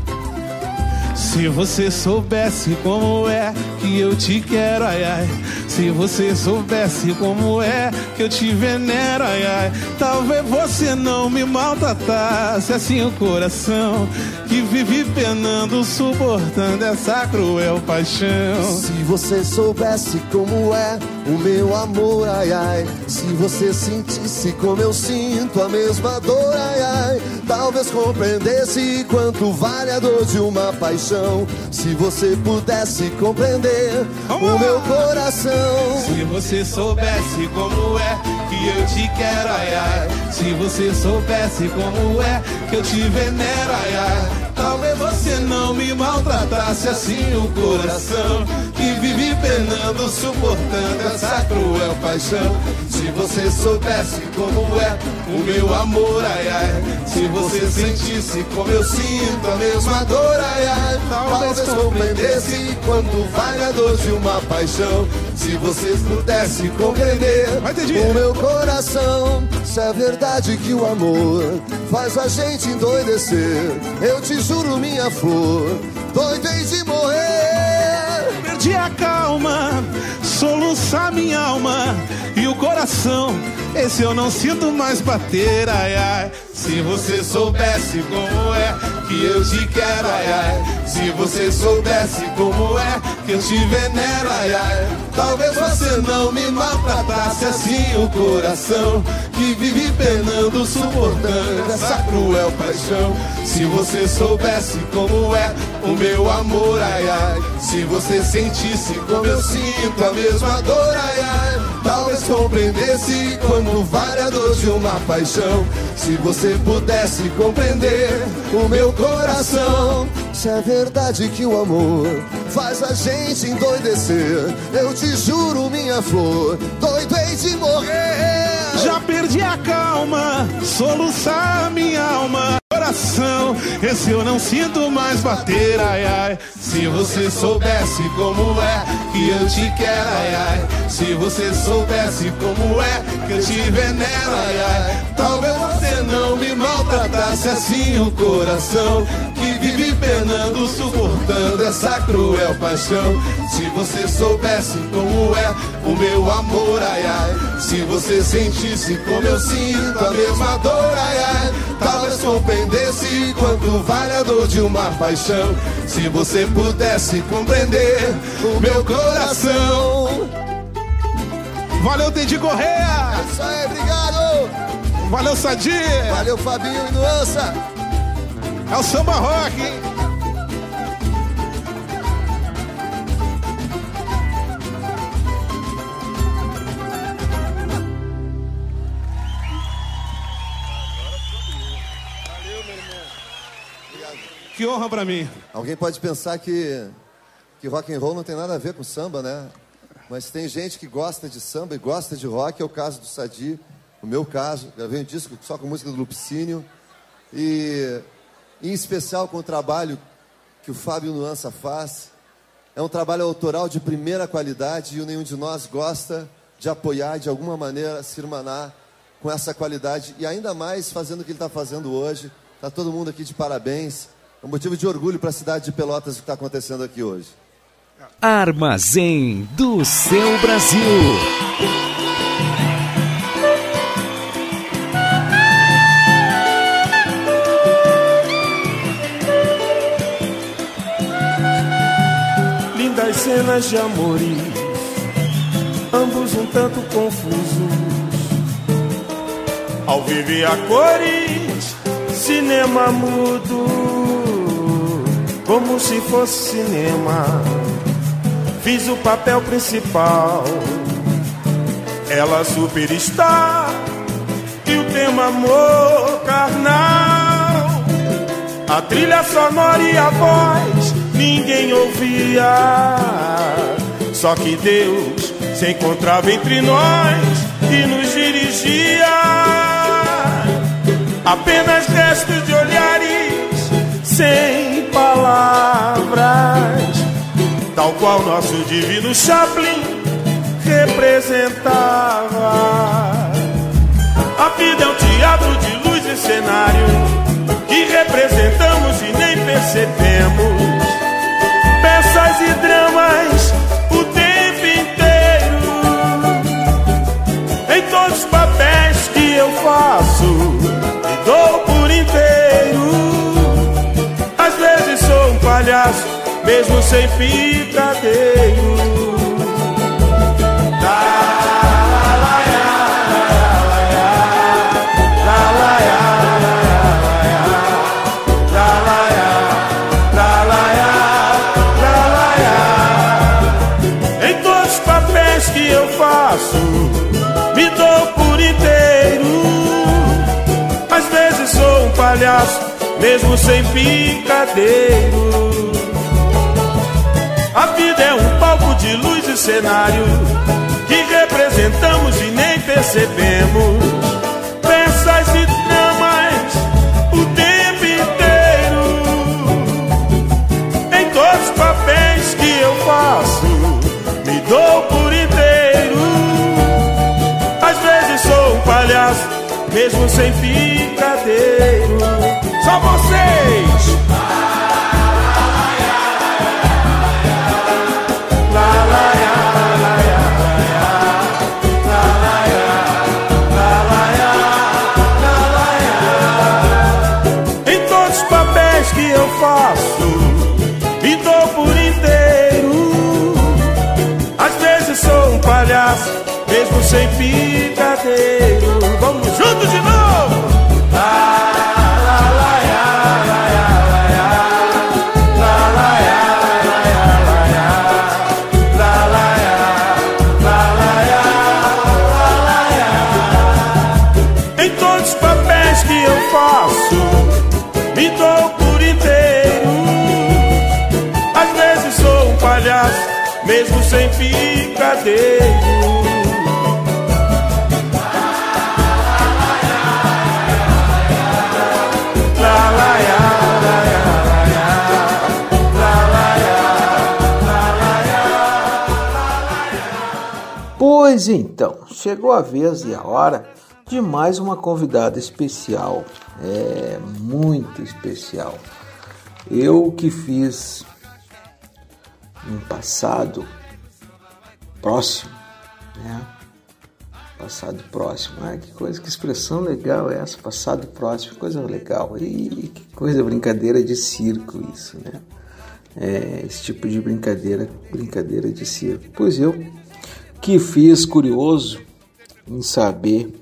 Speaker 12: Se você soubesse como é que eu te quero, ai ai. Se você soubesse como é que eu te venero, ai ai. Talvez você não me maltratasse assim o coração que vive penando, suportando essa cruel paixão.
Speaker 19: Se você soubesse como é o meu amor, ai ai. Se você sentisse como eu sinto a mesma dor, ai ai. Talvez compreendesse quanto vale a dor de uma paixão. Se você pudesse compreender Vamos o meu coração.
Speaker 12: Se você soubesse como é que eu te quero, ai ai. Se você soubesse como é que eu te venero, ai ai. Talvez você não me maltratasse assim o coração que vive penando, suportando essa cruel paixão. Se você soubesse como é o meu amor, ai ai. Se você sentisse como eu sinto a mesma dor, ai ai. Talvez compreendesse quanto vale a dor de uma paixão. Se você pudesse compreender o meu coração, se é verdade que o amor faz a gente endoidecer, eu te juro, minha flor, doidei de morrer. Perdi a calma, soluçar minha alma e o coração. Esse eu não sinto mais bater, ai ai. Se você soubesse como é que eu te quero, ai ai. Se você soubesse como é que eu te venero, ai ai. Talvez você não me maltratasse assim o coração que vive penando, suportando essa cruel paixão. Se você soubesse como é o meu amor, ai ai. Se você sentisse como eu sinto a mesma dor, ai ai. Talvez compreendesse quando vale a dor de uma paixão. Se você pudesse compreender o meu coração.
Speaker 19: Se é verdade que o amor faz a gente endoidecer, eu te juro, minha flor, doido hei de morrer.
Speaker 12: Já perdi a calma, soluçar minha alma. Coração, esse eu não sinto mais bater, ai ai. Se você soubesse como é que eu te quero, ai ai. Se você soubesse como é que eu te venero, ai ai. Talvez maltratasse assim o coração que vive penando, suportando essa cruel paixão. Se você soubesse como é o meu amor, ai ai. Se você sentisse como eu sinto a mesma dor, ai ai. Talvez compreendesse quanto vale a dor de uma paixão. Se você pudesse compreender o meu coração.
Speaker 20: Valeu, Teddy Correia!
Speaker 19: É isso aí, obrigado!
Speaker 20: Valeu, Sadi!
Speaker 19: Valeu, Fabinho e Nuança!
Speaker 20: É o samba rock, hein? Que honra pra mim.
Speaker 19: Alguém pode pensar que, que rock and roll não tem nada a ver com samba, né? Mas tem gente que gosta de samba e gosta de rock, é o caso do Sadi, o meu caso. Gravei um disco só com música do Lupicínio. E em especial com o trabalho que o Fábio Nuança faz. É um trabalho autoral de primeira qualidade e nenhum de nós gosta de apoiar, de alguma maneira, se irmanar com essa qualidade. E ainda mais fazendo o que ele está fazendo hoje. Está todo mundo aqui de parabéns. É um motivo de orgulho para a cidade de Pelotas o que está acontecendo aqui hoje.
Speaker 4: Armazém do seu Brasil.
Speaker 21: Cenas de amores, ambos um tanto confusos. Ao viver a cores, cinema mudo, como se fosse cinema. Fiz o papel principal, ela superstar e o tema amor carnal. A trilha sonora e a voz ninguém ouvia, só que Deus se encontrava entre nós e nos dirigia. Apenas gestos de olhares sem palavras tal qual nosso divino Chaplin representava. A vida é um teatro de luz e cenário sem picadeiro. Em todos os papéis que eu faço, me dou por inteiro. Às vezes sou um palhaço, mesmo sem picadeiro. Cenário que representamos e nem percebemos. Peças e dramas o tempo inteiro. Em todos os papéis que eu faço, me dou por inteiro. Às vezes sou um palhaço, mesmo sem picadeiro. Só vocês!
Speaker 8: Então, chegou a vez e a hora de mais uma convidada especial. É muito especial. Eu que fiz um passado próximo, né? Passado próximo. Ah, que coisa, que expressão legal é essa, passado próximo, coisa legal. E que coisa brincadeira de circo isso, né? É, esse tipo de brincadeira, brincadeira de circo. Pois eu que fiz curioso em saber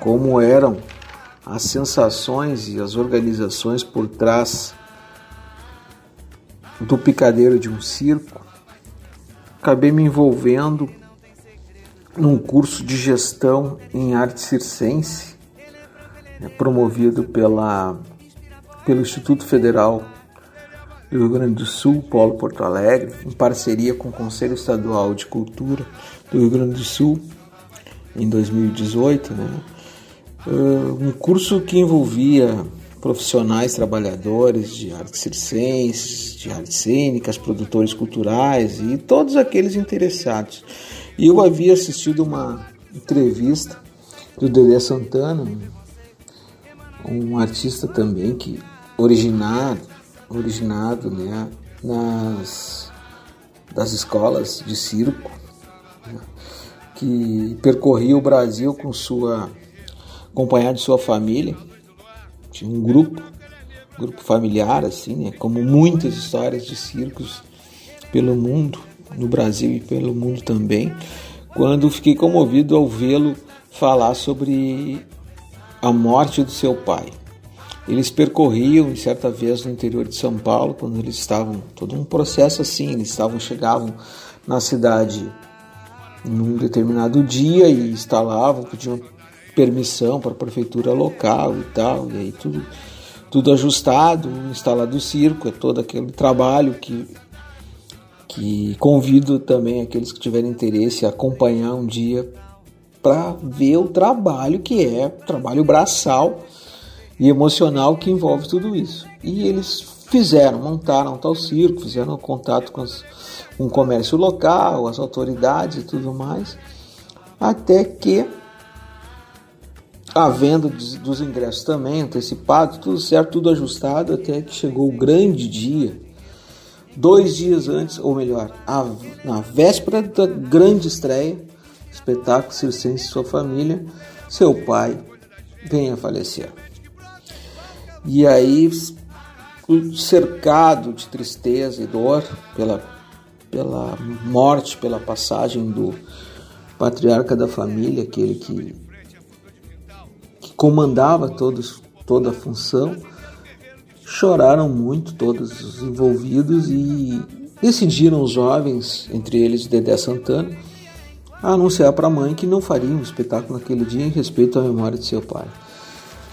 Speaker 8: como eram as sensações e as organizações por trás do picadeiro de um circo, acabei me envolvendo num curso de gestão em arte circense, né, promovido pela, pelo Instituto Federal do Rio Grande do Sul, Polo Porto Alegre, em parceria com o Conselho Estadual de Cultura do Rio Grande do Sul, em 2018, né? um curso que envolvia profissionais trabalhadores de artes circenses, de artes cênicas, produtores culturais e todos aqueles interessados. E eu havia assistido uma entrevista do Dedé Santana, um artista também que originado, originado né, nas das escolas de circo, né, que percorria o Brasil com sua acompanhado de sua família tinha um grupo, grupo familiar, assim, né? Como muitas histórias de circos pelo mundo, no Brasil e pelo mundo também, quando fiquei comovido ao vê-lo falar sobre a morte do seu pai. Eles percorriam, certa vez, no interior de São Paulo, quando eles estavam, todo um processo assim, eles estavam, chegavam na cidade num determinado dia e instalavam, pediam permissão para a prefeitura local e tal, e aí tudo, tudo ajustado, instalado o circo, é todo aquele trabalho que, que convido também aqueles que tiverem interesse a acompanhar um dia para ver o trabalho que é, trabalho braçal e emocional que envolve tudo isso. E eles fizeram, montaram tal circo, fizeram contato com, as, o comércio local, as autoridades e tudo mais, até que a venda dos ingressos também antecipado, tudo certo, tudo ajustado, até que chegou o grande dia, dois dias antes, ou melhor, a, na véspera da grande estreia, espetáculo Circense e sua família, seu pai vem a falecer. E aí, cercado de tristeza e dor pela, pela morte, pela passagem do patriarca da família, aquele que comandava todos, toda a função, choraram muito todos os envolvidos e decidiram os jovens, entre eles Dedé Santana, anunciar para a mãe que não fariam um espetáculo naquele dia em respeito à memória de seu pai.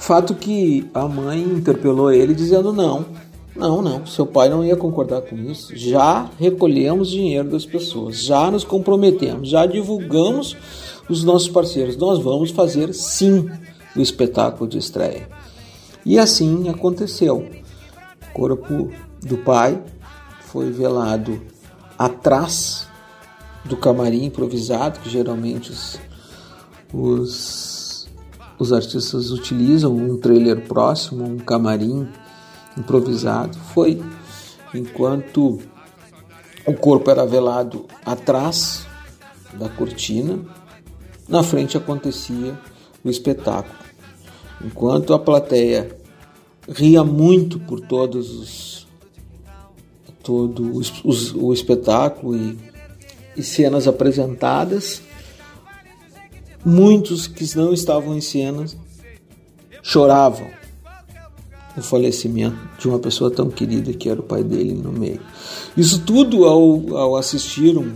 Speaker 8: Fato que a mãe interpelou ele dizendo não, não, não, seu pai não ia concordar com isso. Já recolhemos dinheiro das pessoas, já nos comprometemos, já divulgamos os nossos parceiros. Nós vamos fazer sim do espetáculo de estreia. E assim aconteceu. O corpo do pai foi velado atrás do camarim improvisado, que geralmente os, os, os artistas utilizam, um trailer próximo, um camarim improvisado. Foi enquanto o corpo era velado atrás da cortina, na frente acontecia o espetáculo. Enquanto a plateia ria muito por todos os todo os, o espetáculo e, e cenas apresentadas, muitos que não estavam em cenas choravam o falecimento de uma pessoa tão querida que era o pai dele no meio. Isso tudo ao, ao assistir um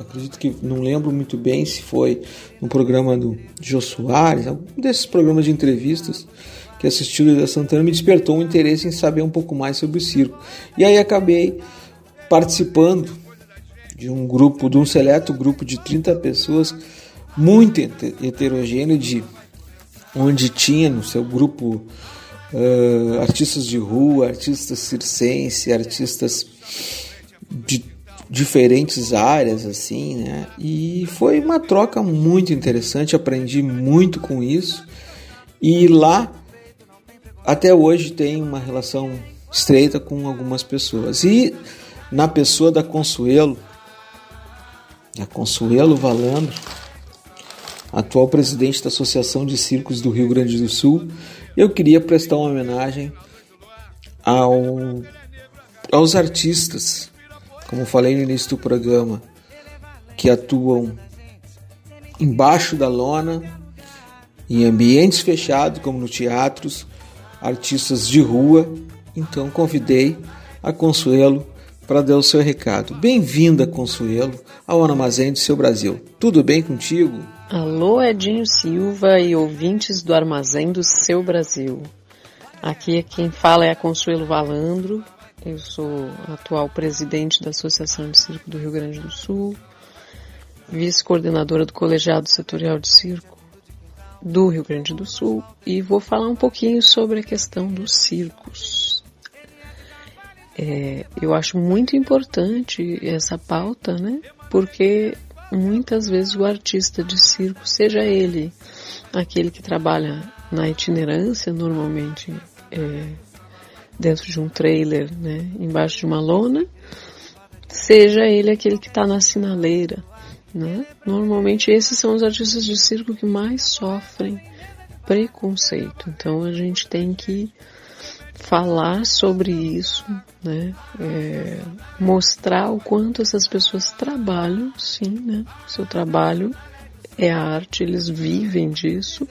Speaker 8: acredito que não lembro muito bem se foi no programa do Jô Soares, algum desses programas de entrevistas que assisti o da Santana me despertou um interesse em saber um pouco mais sobre o circo. E aí acabei participando de um grupo, de um seleto grupo de 30 pessoas muito heterogêneo de onde tinha no seu grupo uh, artistas de rua, artistas circense, artistas de diferentes áreas assim, né? E foi uma troca muito interessante, aprendi muito com isso. E lá até hoje tem uma relação estreita com algumas pessoas. E na pessoa da Consuelo, a Consuelo Valandro, atual presidente da Associação de Circos do Rio Grande do Sul, eu queria prestar uma homenagem ao, aos artistas como falei no início do programa, que atuam embaixo da lona, em ambientes fechados, como no teatros, artistas de rua. Então convidei a Consuelo para dar o seu recado. Bem-vinda, Consuelo, ao Armazém do Seu Brasil. Tudo bem contigo?
Speaker 22: Alô, Edinho Silva e ouvintes do Armazém do Seu Brasil. Aqui é quem fala é a Consuelo Valandro. Eu sou atual presidente da Associação de Circo do Rio Grande do Sul, vice-coordenadora do Colegiado Setorial de Circo do Rio Grande do Sul e vou falar um pouquinho sobre a questão dos circos. É, eu acho muito importante essa pauta, né? Porque muitas vezes o artista de circo, seja ele aquele que trabalha na itinerância, normalmente é, dentro de um trailer, né, embaixo de uma lona, seja ele aquele que está na sinaleira. Né? Normalmente esses são os artistas de circo que mais sofrem preconceito. Então a gente tem que falar sobre isso, né? É, mostrar o quanto essas pessoas trabalham, sim, né? Seu trabalho é arte, eles vivem disso.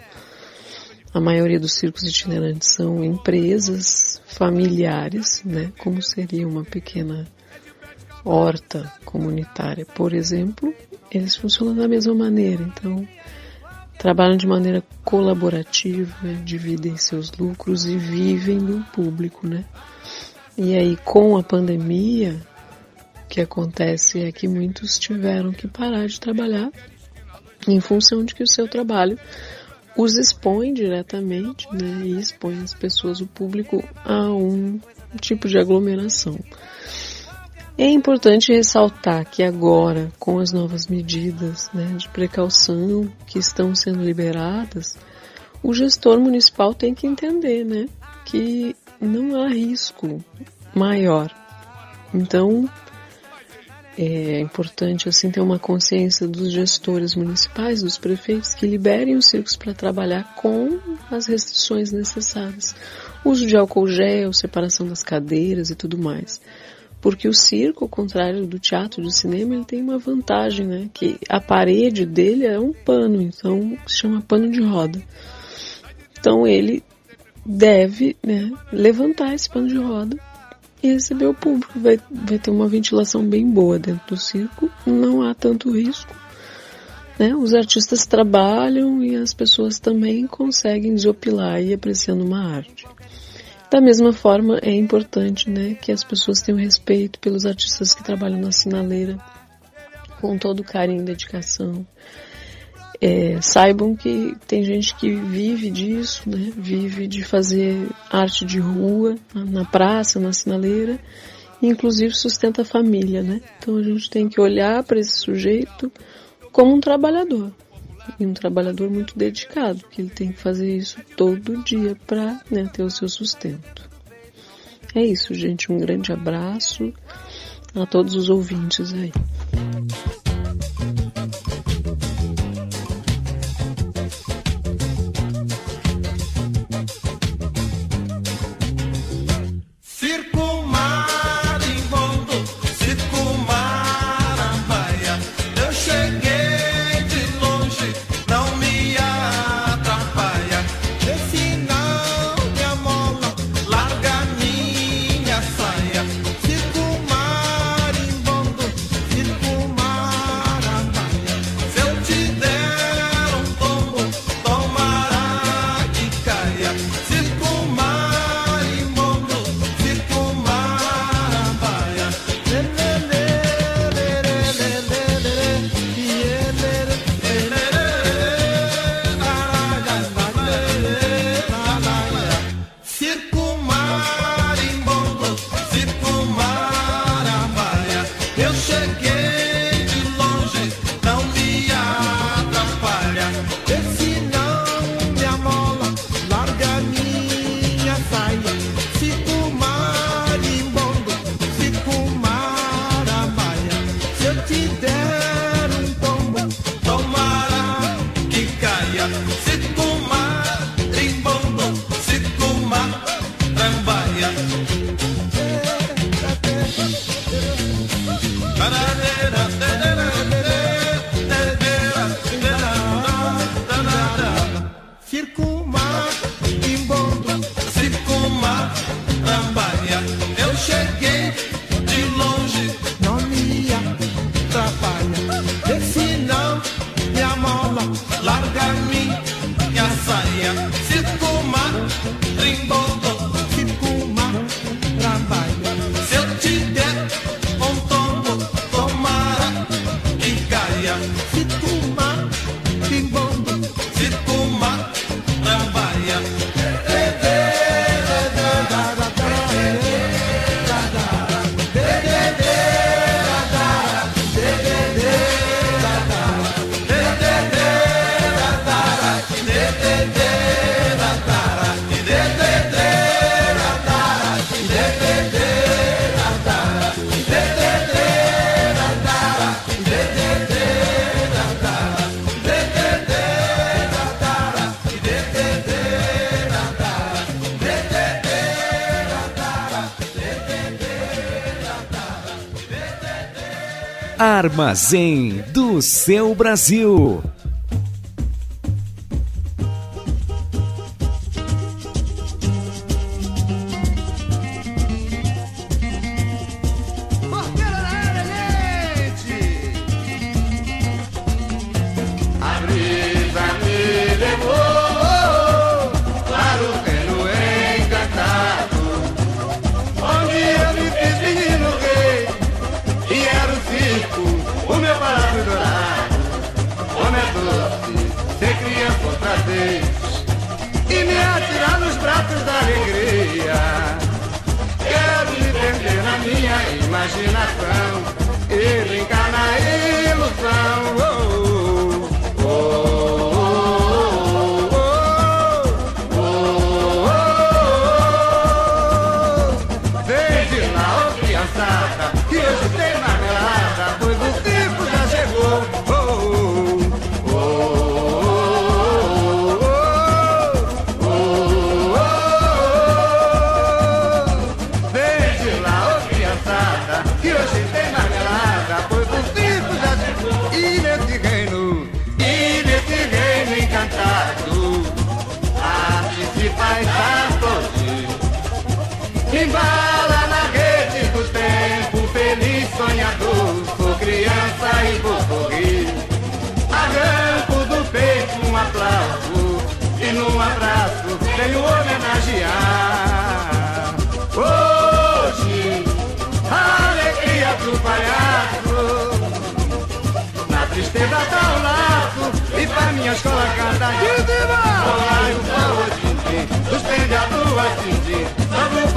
Speaker 22: A maioria dos circos itinerantes são empresas familiares, né? Como seria uma pequena horta comunitária, por exemplo, eles funcionam da mesma maneira. Então, trabalham de maneira colaborativa, dividem seus lucros e vivem do público, né? E aí, com a pandemia, o que acontece é que muitos tiveram que parar de trabalhar em função de que o seu trabalho os expõe diretamente, né? E expõe as pessoas, o público, a um tipo de aglomeração. É importante ressaltar que agora, com as novas medidas né, de precaução que estão sendo liberadas, o gestor municipal tem que entender né, que não há risco maior. Então, é importante assim ter uma consciência dos gestores municipais, dos prefeitos, que liberem os circos para trabalhar com as restrições necessárias. Uso de álcool gel, separação das cadeiras e tudo mais. Porque o circo, ao contrário do teatro, do cinema, ele tem uma vantagem, né? Que a parede dele é um pano, então se chama pano de roda. Então ele deve né, levantar esse pano de roda e receber o público. Vai, vai ter uma ventilação bem boa dentro do circo, não há tanto risco. Né? Os artistas trabalham e as pessoas também conseguem desopilar e apreciando uma arte. Da mesma forma, é importante né, que as pessoas tenham respeito pelos artistas que trabalham na sinaleira, com todo carinho e dedicação. É, saibam que tem gente que vive disso, né, vive de fazer arte de rua, na praça, na sinaleira, e inclusive sustenta a família. Né? Então a gente tem que olhar para esse sujeito como um trabalhador e um trabalhador muito dedicado, que ele tem que fazer isso todo dia para né, ter o seu sustento. É isso, gente. Um grande abraço a todos os ouvintes aí.
Speaker 4: Armazém do seu Brasil.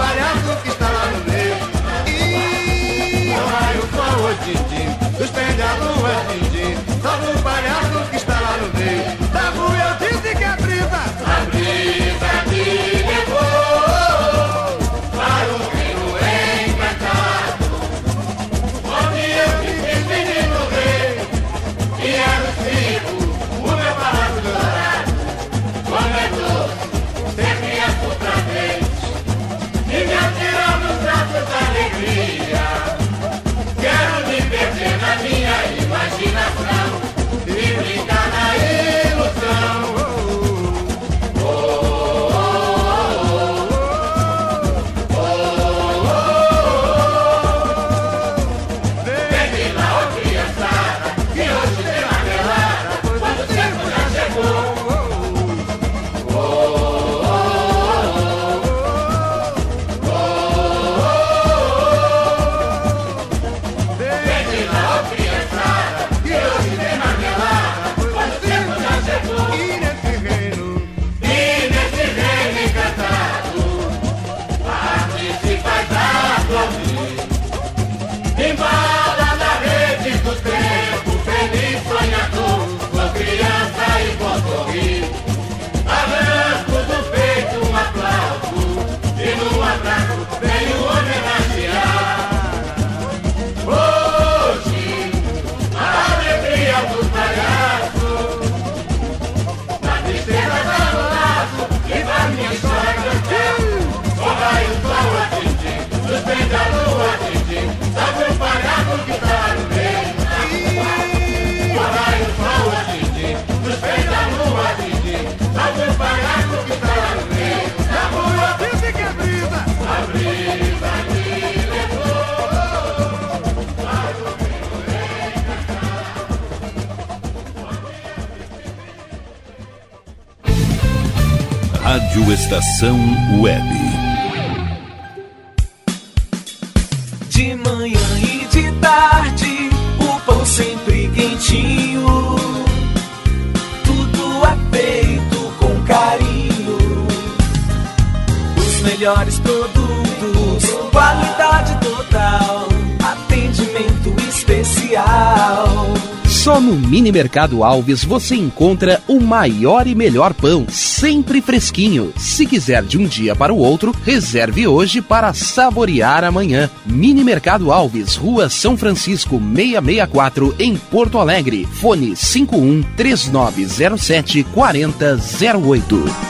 Speaker 6: para
Speaker 23: Estação Web.
Speaker 24: De manhã e de tarde, o pão sempre quentinho. Tudo é feito com carinho. Os melhores produtos, qualidade total, atendimento especial.
Speaker 25: Só no Mini Mercado Alves você encontra o maior e melhor pão sempre fresquinho. Se quiser de um dia para o outro, reserve hoje para saborear amanhã. Mini Mercado Alves, Rua São Francisco, 664, em Porto Alegre. Fone 51 3907 4008.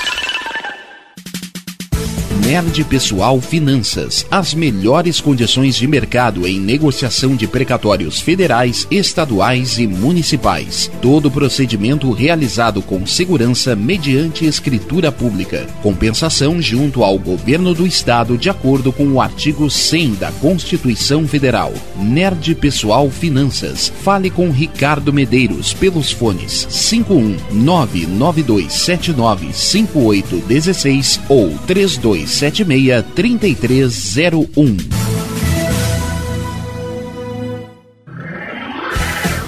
Speaker 25: Nerd Pessoal Finanças. As melhores condições de mercado em negociação de precatórios federais, estaduais e municipais. Todo procedimento realizado com segurança mediante escritura pública. Compensação junto ao governo do estado de acordo com o artigo 100 da Constituição Federal. Nerd Pessoal Finanças. Fale com Ricardo Medeiros pelos fones 51 992795816 ou 32 76 3301.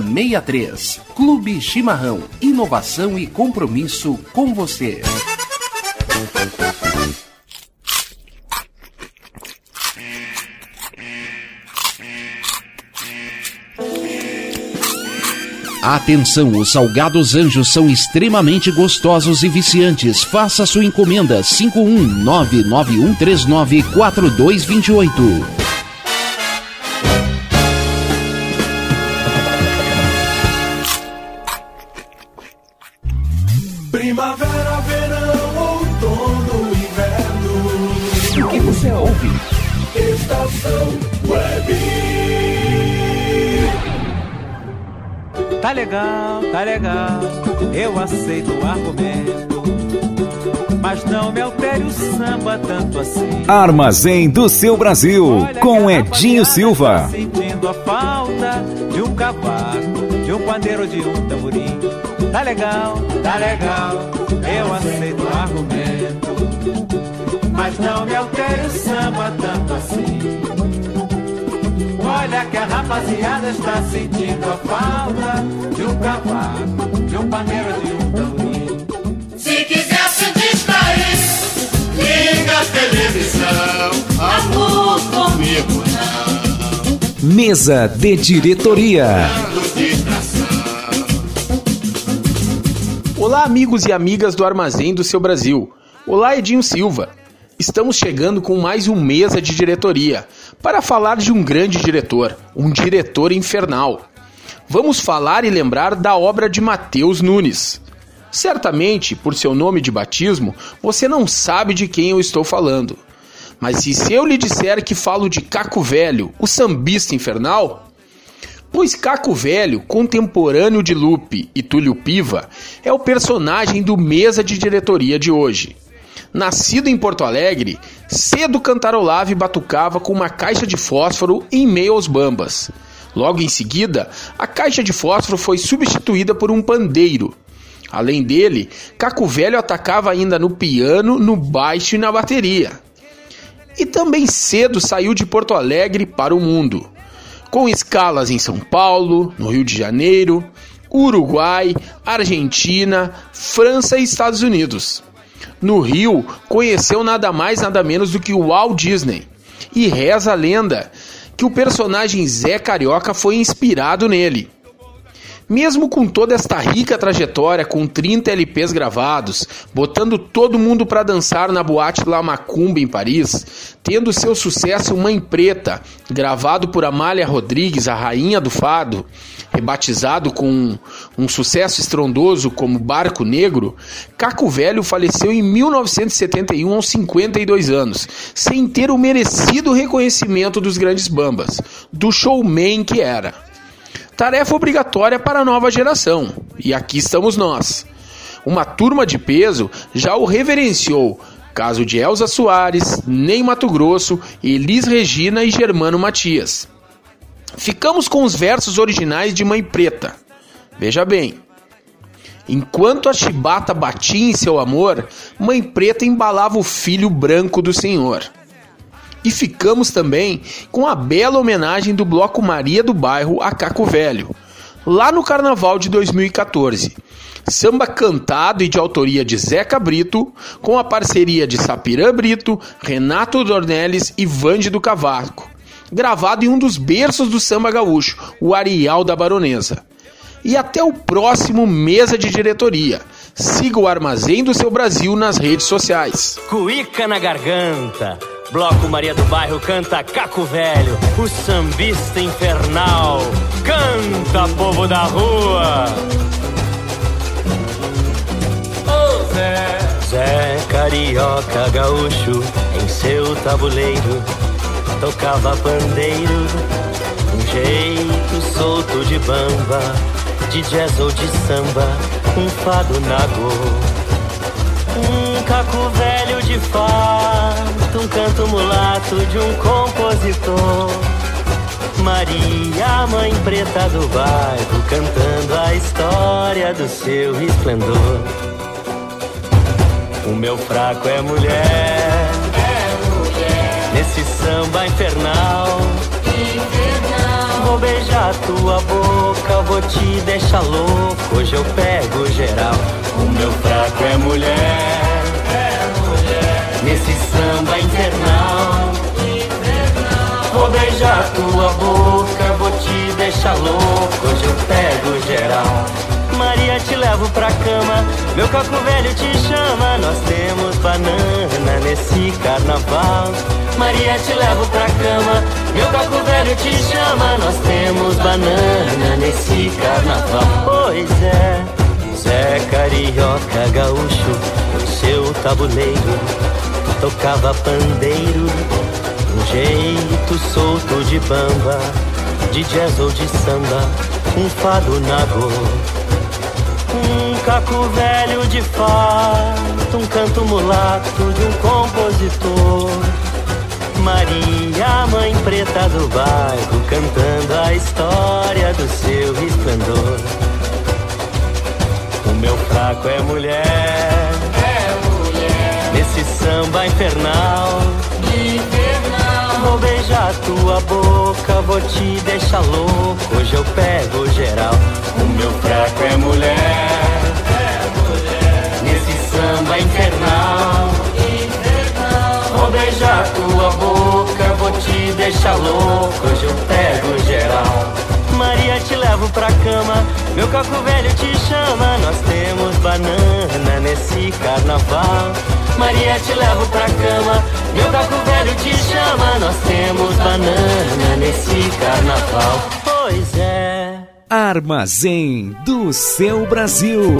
Speaker 25: 14 7063. Clube Chimarrão. Inovação e compromisso com você. Atenção, os salgados anjos são extremamente gostosos e viciantes. Faça sua encomenda 51991394228.
Speaker 26: Estação Web.
Speaker 27: Tá legal, tá legal, eu aceito o argumento. Mas não me altere o samba tanto assim.
Speaker 28: Armazém do seu Brasil, com Edinho Silva.
Speaker 27: Sentindo a falta de um cavaco, de um pandeiro, de um tamborim. Tá legal, tá legal, eu aceito o argumento. Mas não me altere o samba tanto assim. Olha que a rapaziada está sentindo a falta de um cavaco, de um pandeiro, de um tamborim.
Speaker 29: Se quiser se distrair, liga a televisão. Amor comigo não.
Speaker 28: Mesa de diretoria.
Speaker 30: Olá, amigos e amigas do Armazém do Seu Brasil. Olá, Edinho Silva. Estamos chegando com mais um Mesa de Diretoria para falar de um grande diretor, um diretor infernal. Vamos falar e lembrar da obra de Mateus Nunes. Certamente, por seu nome de batismo, você não sabe de quem eu estou falando. Mas e se eu lhe disser que falo de Caco Velho, o sambista infernal? Pois Caco Velho, contemporâneo de Lupe e Túlio Piva, é o personagem do mesa de diretoria de hoje. Nascido em Porto Alegre, cedo cantarolava e batucava com uma caixa de fósforo em meio aos bambas. Logo em seguida, a caixa de fósforo foi substituída por um pandeiro. Além dele, Caco Velho atacava ainda no piano, no baixo e na bateria. E também cedo saiu de Porto Alegre para o mundo com escalas em São Paulo, no Rio de Janeiro, Uruguai, Argentina, França e Estados Unidos. No Rio, conheceu nada mais nada menos do que o Walt Disney. E reza a lenda que o personagem Zé Carioca foi inspirado nele. Mesmo com toda esta rica trajetória, com 30 LPs gravados, botando todo mundo para dançar na boate La Macumba em Paris, tendo seu sucesso Mãe Preta, gravado por Amália Rodrigues, a rainha do fado, rebatizado com um sucesso estrondoso como Barco Negro, Caco Velho faleceu em 1971 aos 52 anos, sem ter o merecido reconhecimento dos grandes bambas, do showman que era. Tarefa obrigatória para a nova geração, e aqui estamos nós. Uma turma de peso já o reverenciou, caso de Elza Soares, Ney Mato Grosso, Elis Regina e Germano Matias. Ficamos com os versos originais de Mãe Preta. Veja bem. Enquanto a chibata batia em seu amor, Mãe Preta embalava o filho branco do Senhor. E ficamos também com a bela homenagem do Bloco Maria do Bairro a Caco Velho, lá no Carnaval de 2014. Samba cantado e de autoria de Zeca Brito, com a parceria de Sapirã Brito, Renato Dornelles e Vande do Cavaco gravado em um dos berços do samba gaúcho, o Arial da Baronesa. E até o próximo Mesa de Diretoria. Siga o Armazém do Seu Brasil nas redes sociais.
Speaker 31: Cuíca na garganta. Bloco Maria do Bairro canta Caco Velho, o sambista infernal. Canta, povo da rua. Ô Zé. Zé Carioca Gaúcho, em seu tabuleiro tocava pandeiro, um jeito solto de bamba, de jazz ou de samba, um fado nagô. Um caco velho de fato, um canto mulato de um compositor. Maria, mãe preta do bairro, cantando a história do seu esplendor. O meu fraco é mulher samba infernal. infernal. Vou beijar tua boca, vou te deixar louco. Hoje eu pego geral. O meu fraco é mulher, é mulher. Nesse samba infernal. infernal. Vou beijar tua boca, vou te deixar louco. Hoje eu pego geral. Maria, te levo pra cama. Meu caco velho te chama. Nós temos banana nesse carnaval. Maria, te levo pra cama. Meu caco velho te chama. Nós temos banana nesse carnaval. Pois é, Zé Carioca Gaúcho, no seu tabuleiro, tocava pandeiro. Um jeito solto de bamba, de jazz ou de samba, um fado nagô. Um caco velho de fato, um canto mulato de um compositor. Maria, mãe preta do bairro, cantando a história do seu esplendor. O meu fraco é mulher, é mulher, nesse samba infernal. Vou beijar tua boca, vou te deixar louco. Hoje eu pego geral. O meu fraco é mulher, nesse samba infernal. Vou beijar tua boca, vou te deixar louco. Hoje eu pego geral. Maria, te levo pra cama. Meu caco velho te chama. Nós temos banana nesse carnaval. Maria, te levo pra cama. Meu caco velho te chama. Nós temos banana nesse carnaval. Pois é.
Speaker 4: Armazém do seu Brasil.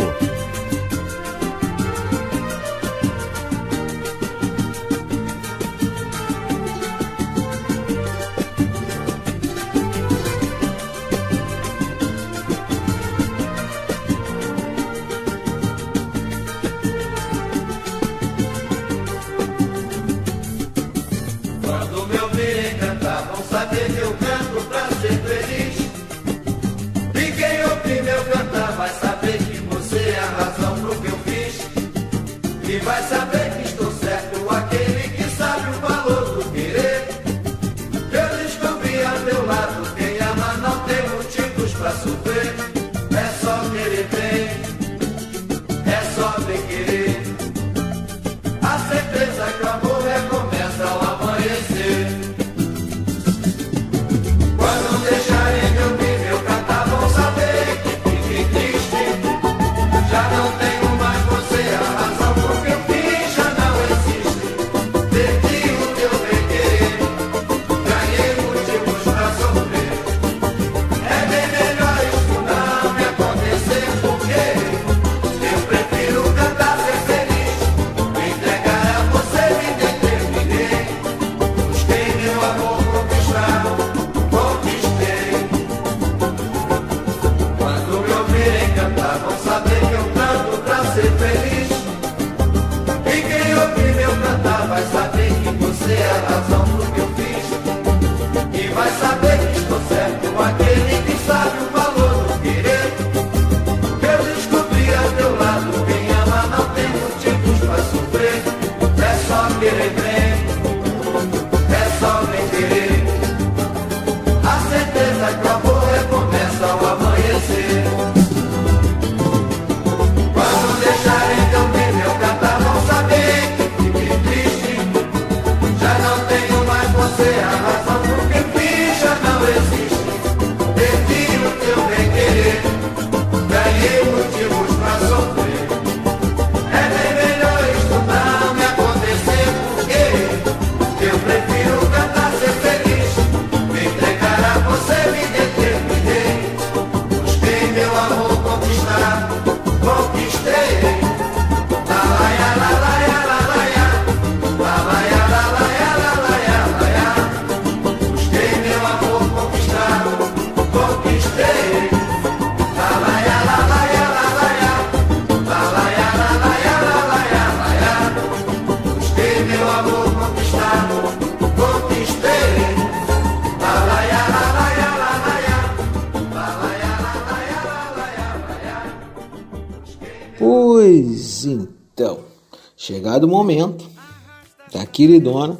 Speaker 8: Queridona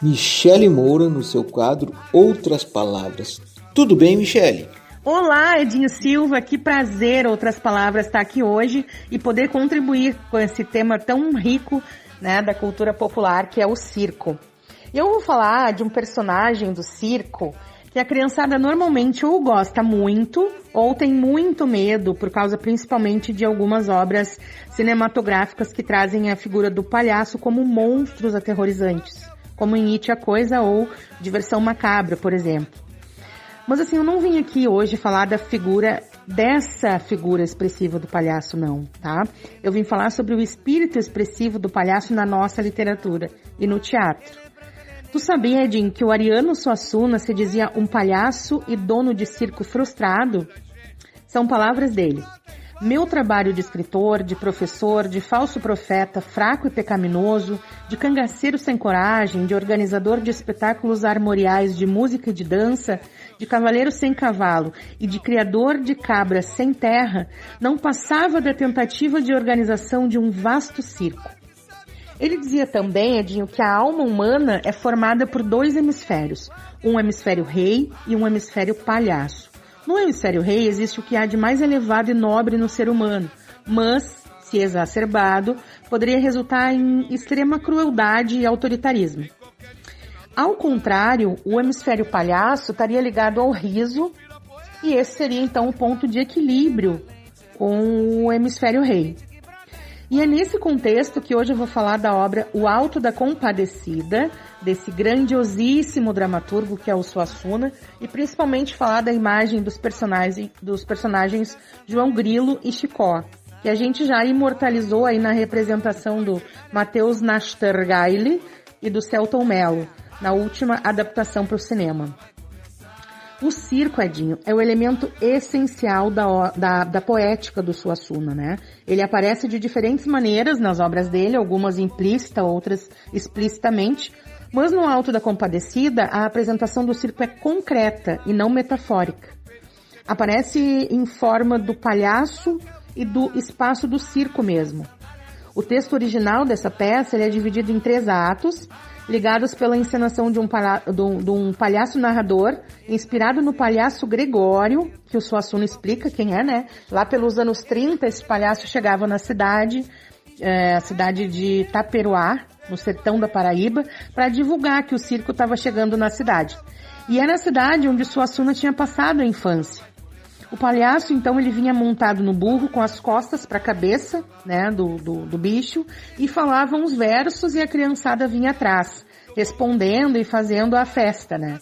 Speaker 8: Michele Moura no seu quadro Outras Palavras. Tudo bem, Michele?
Speaker 32: Olá, Edinho Silva, que prazer, outras palavras, estar aqui hoje e poder contribuir com esse tema tão rico né, da cultura popular que é o circo. Eu vou falar de um personagem do circo que a criançada normalmente ou gosta muito ou tem muito medo por causa principalmente de algumas obras cinematográficas que trazem a figura do palhaço como monstros aterrorizantes, como em It a Coisa ou Diversão Macabra, por exemplo. Mas assim, eu não vim aqui hoje falar da figura dessa figura expressiva do palhaço, não, tá? Eu vim falar sobre o espírito expressivo do palhaço na nossa literatura e no teatro. Tu sabia, Edin, que o Ariano Suassuna se dizia um palhaço e dono de circo frustrado? São palavras dele. Meu trabalho de escritor, de professor, de falso profeta, fraco e pecaminoso, de cangaceiro sem coragem, de organizador de espetáculos armoriais de música e de dança, de cavaleiro sem cavalo e de criador de cabras sem terra, não passava da tentativa de organização de um vasto circo. Ele dizia também, Edinho, que a alma humana é formada por dois hemisférios, um hemisfério rei e um hemisfério palhaço. No hemisfério rei existe o que há de mais elevado e nobre no ser humano, mas, se exacerbado, poderia resultar em extrema crueldade e autoritarismo. Ao contrário, o hemisfério palhaço estaria ligado ao riso, e esse seria então o ponto de equilíbrio com o hemisfério rei. E é nesse contexto que hoje eu vou falar da obra O Alto da Compadecida, desse grandiosíssimo dramaturgo que é o Suassuna, e principalmente falar da imagem dos personagens, dos personagens João Grilo e Chicó, que a gente já imortalizou aí na representação do Matheus Nastergaile e do Celton Mello, na última adaptação para o cinema. O circo, Edinho, é o elemento essencial da, da, da, poética do Suassuna, né? Ele aparece de diferentes maneiras nas obras dele, algumas implícita, outras explicitamente, mas no Alto da Compadecida, a apresentação do circo é concreta e não metafórica. Aparece em forma do palhaço e do espaço do circo mesmo. O texto original dessa peça é dividido em três atos, ligados pela encenação de um, palha de, um, palhaço narrador, inspirado no palhaço Gregório, que o Suassuna explica quem é, né? Lá pelos anos 30, esse palhaço chegava na cidade, é, a cidade de Taperoá, no sertão da Paraíba, para divulgar que o circo estava chegando na cidade. E é na cidade onde Suassuna tinha passado a infância. O palhaço, então, ele vinha montado no burro com as costas para a cabeça, né, do, do, do, bicho, e falava uns versos e a criançada vinha atrás, respondendo e fazendo a festa, né.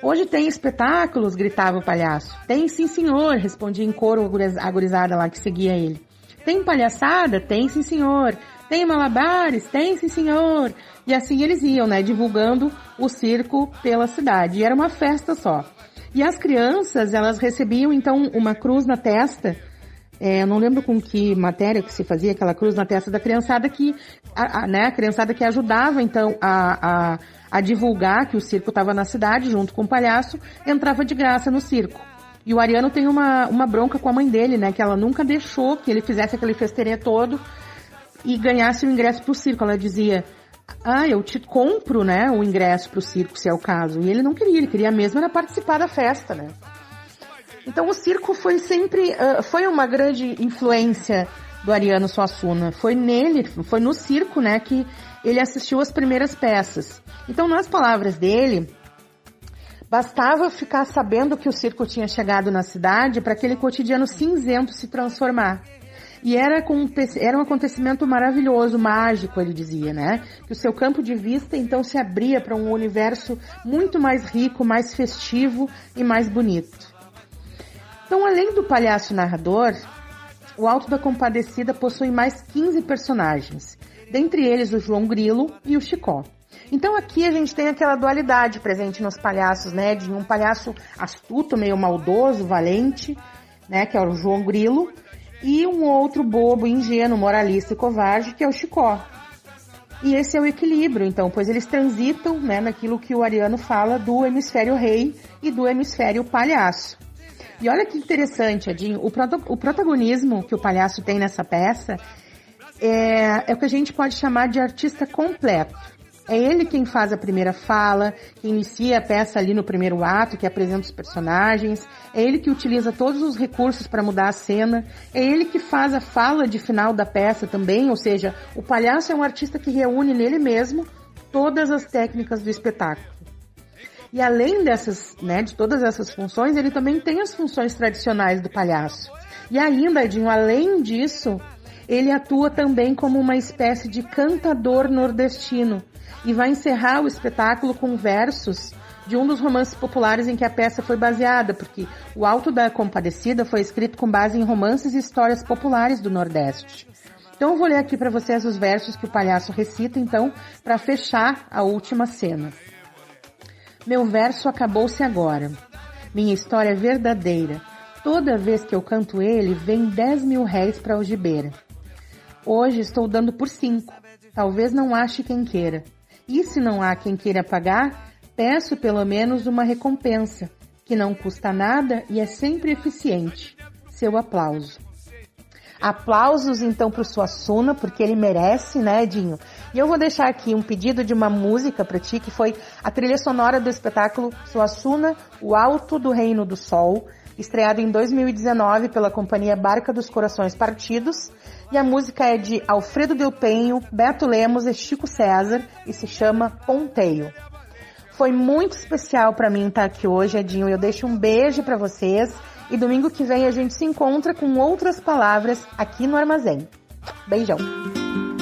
Speaker 32: Hoje tem espetáculos, gritava o palhaço. Tem sim, senhor, respondia em coro a gurizada lá que seguia ele. Tem palhaçada? Tem sim, senhor. Tem malabares? Tem sim, senhor. E assim eles iam, né, divulgando o circo pela cidade. E era uma festa só. E as crianças, elas recebiam então uma cruz na testa, é, eu não lembro com que matéria que se fazia aquela cruz na testa da criançada que, a, a, né, a criançada que ajudava então a, a, a divulgar que o circo estava na cidade junto com o palhaço entrava de graça no circo. E o Ariano tem uma, uma bronca com a mãe dele, né? Que ela nunca deixou que ele fizesse aquele festerê todo e ganhasse o ingresso pro circo. Ela dizia, ah, eu te compro, né, o ingresso pro circo, se é o caso. E ele não queria, ele queria mesmo era participar da festa, né? Então o circo foi sempre, uh, foi uma grande influência do Ariano Suassuna. Foi nele, foi no circo, né, que ele assistiu as primeiras peças. Então, nas palavras dele, bastava ficar sabendo que o circo tinha chegado na cidade para aquele cotidiano cinzento se transformar. E era, era um acontecimento maravilhoso, mágico, ele dizia, né? Que o seu campo de vista então se abria para um universo muito mais rico, mais festivo e mais bonito. Então, além do palhaço narrador, o Alto da Compadecida possui mais 15 personagens, dentre eles o João Grilo e o Chicó. Então aqui a gente tem aquela dualidade presente nos palhaços, né? De um palhaço astuto, meio maldoso, valente, né? Que é o João Grilo, e um outro bobo, ingênuo, moralista e covarde, que é o Chicó. E esse é o equilíbrio, então, pois eles transitam né, naquilo que o Ariano fala do hemisfério rei e do hemisfério palhaço. E olha que interessante, Adinho, o, o protagonismo que o palhaço tem nessa peça é, é o que a gente pode chamar de artista completo. É ele quem faz a primeira fala, que inicia a peça ali no primeiro ato, que apresenta os personagens. É ele que utiliza todos os recursos para mudar a cena. É ele que faz a fala de final da peça também, ou seja, o palhaço é um artista que reúne nele mesmo todas as técnicas do espetáculo. E além dessas, né, de todas essas funções, ele também tem as funções tradicionais do palhaço. E ainda, Edinho, além disso, ele atua também como uma espécie de cantador nordestino e vai encerrar o espetáculo com versos de um dos romances populares em que a peça foi baseada, porque O Alto da Compadecida foi escrito com base em romances e histórias populares do Nordeste. Então eu vou ler aqui para vocês os versos que o palhaço recita, então, para fechar a última cena. Meu verso acabou-se agora. Minha história é verdadeira. Toda vez que eu canto ele, vem 10 mil réis para algibeira. Hoje estou dando por cinco. Talvez não ache quem queira. E se não há quem queira pagar, peço pelo menos uma recompensa, que não custa nada e é sempre eficiente. Seu aplauso. Aplausos então para o Suassuna, porque ele merece, né, Edinho? E eu vou deixar aqui um pedido de uma música para ti, que foi a trilha sonora do espetáculo Suassuna, O Alto do Reino do Sol, estreado em 2019 pela companhia Barca dos Corações Partidos. E a música é de Alfredo Del Penho, Beto Lemos e Chico César e se chama Ponteio. Foi muito especial para mim estar aqui hoje, Edinho. Eu deixo um beijo para vocês e domingo que vem a gente se encontra com outras palavras aqui no Armazém. Beijão!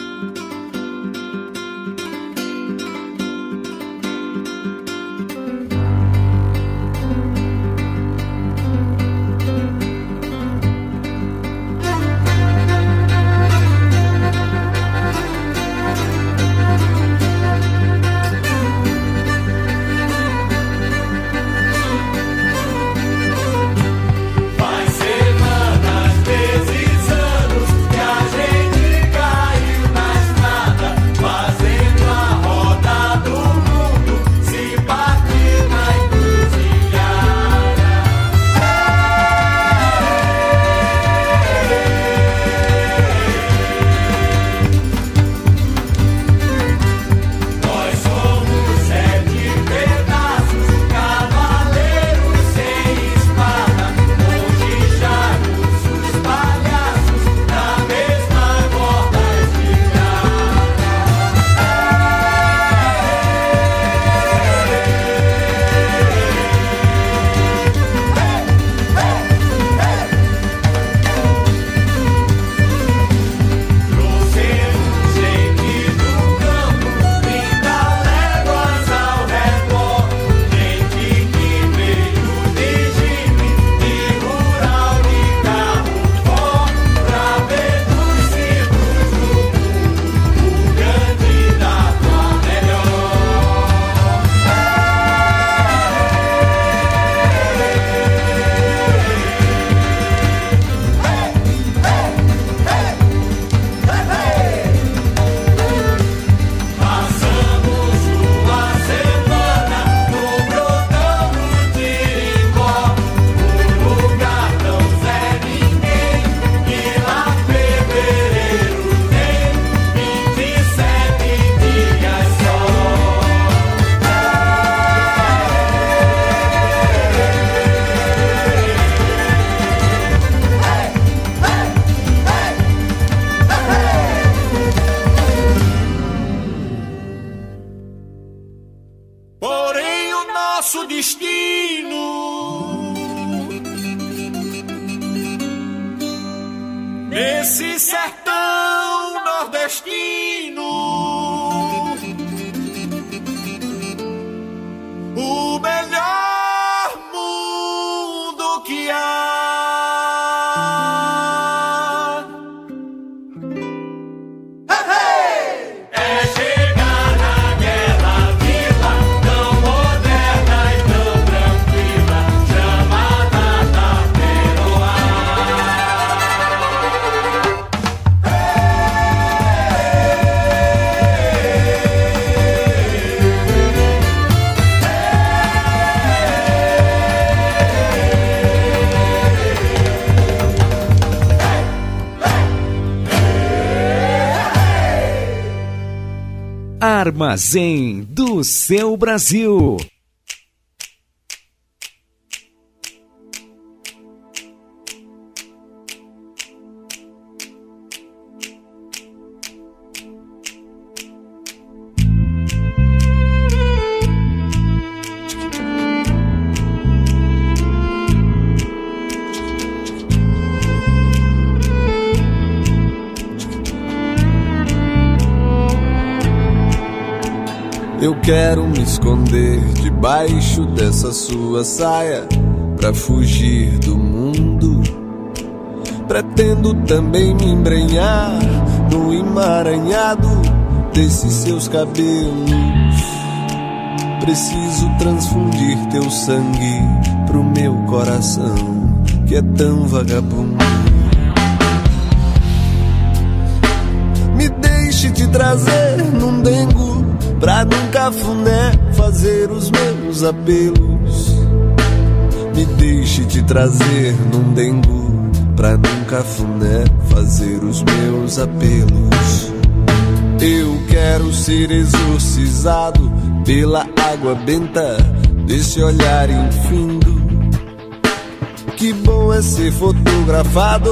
Speaker 4: Armazém do seu Brasil.
Speaker 14: Quero me esconder debaixo dessa sua saia pra fugir do mundo. Pretendo também me embrenhar no emaranhado desses seus cabelos. Preciso transfundir teu sangue pro meu coração, que é tão vagabundo. Me deixe te trazer num dengo pra num cafuné fazer os meus apelos. Me deixe te trazer num dengo pra num cafuné fazer os meus apelos. Eu quero ser exorcizado pela água benta desse olhar infindo. Que bom é ser fotografado,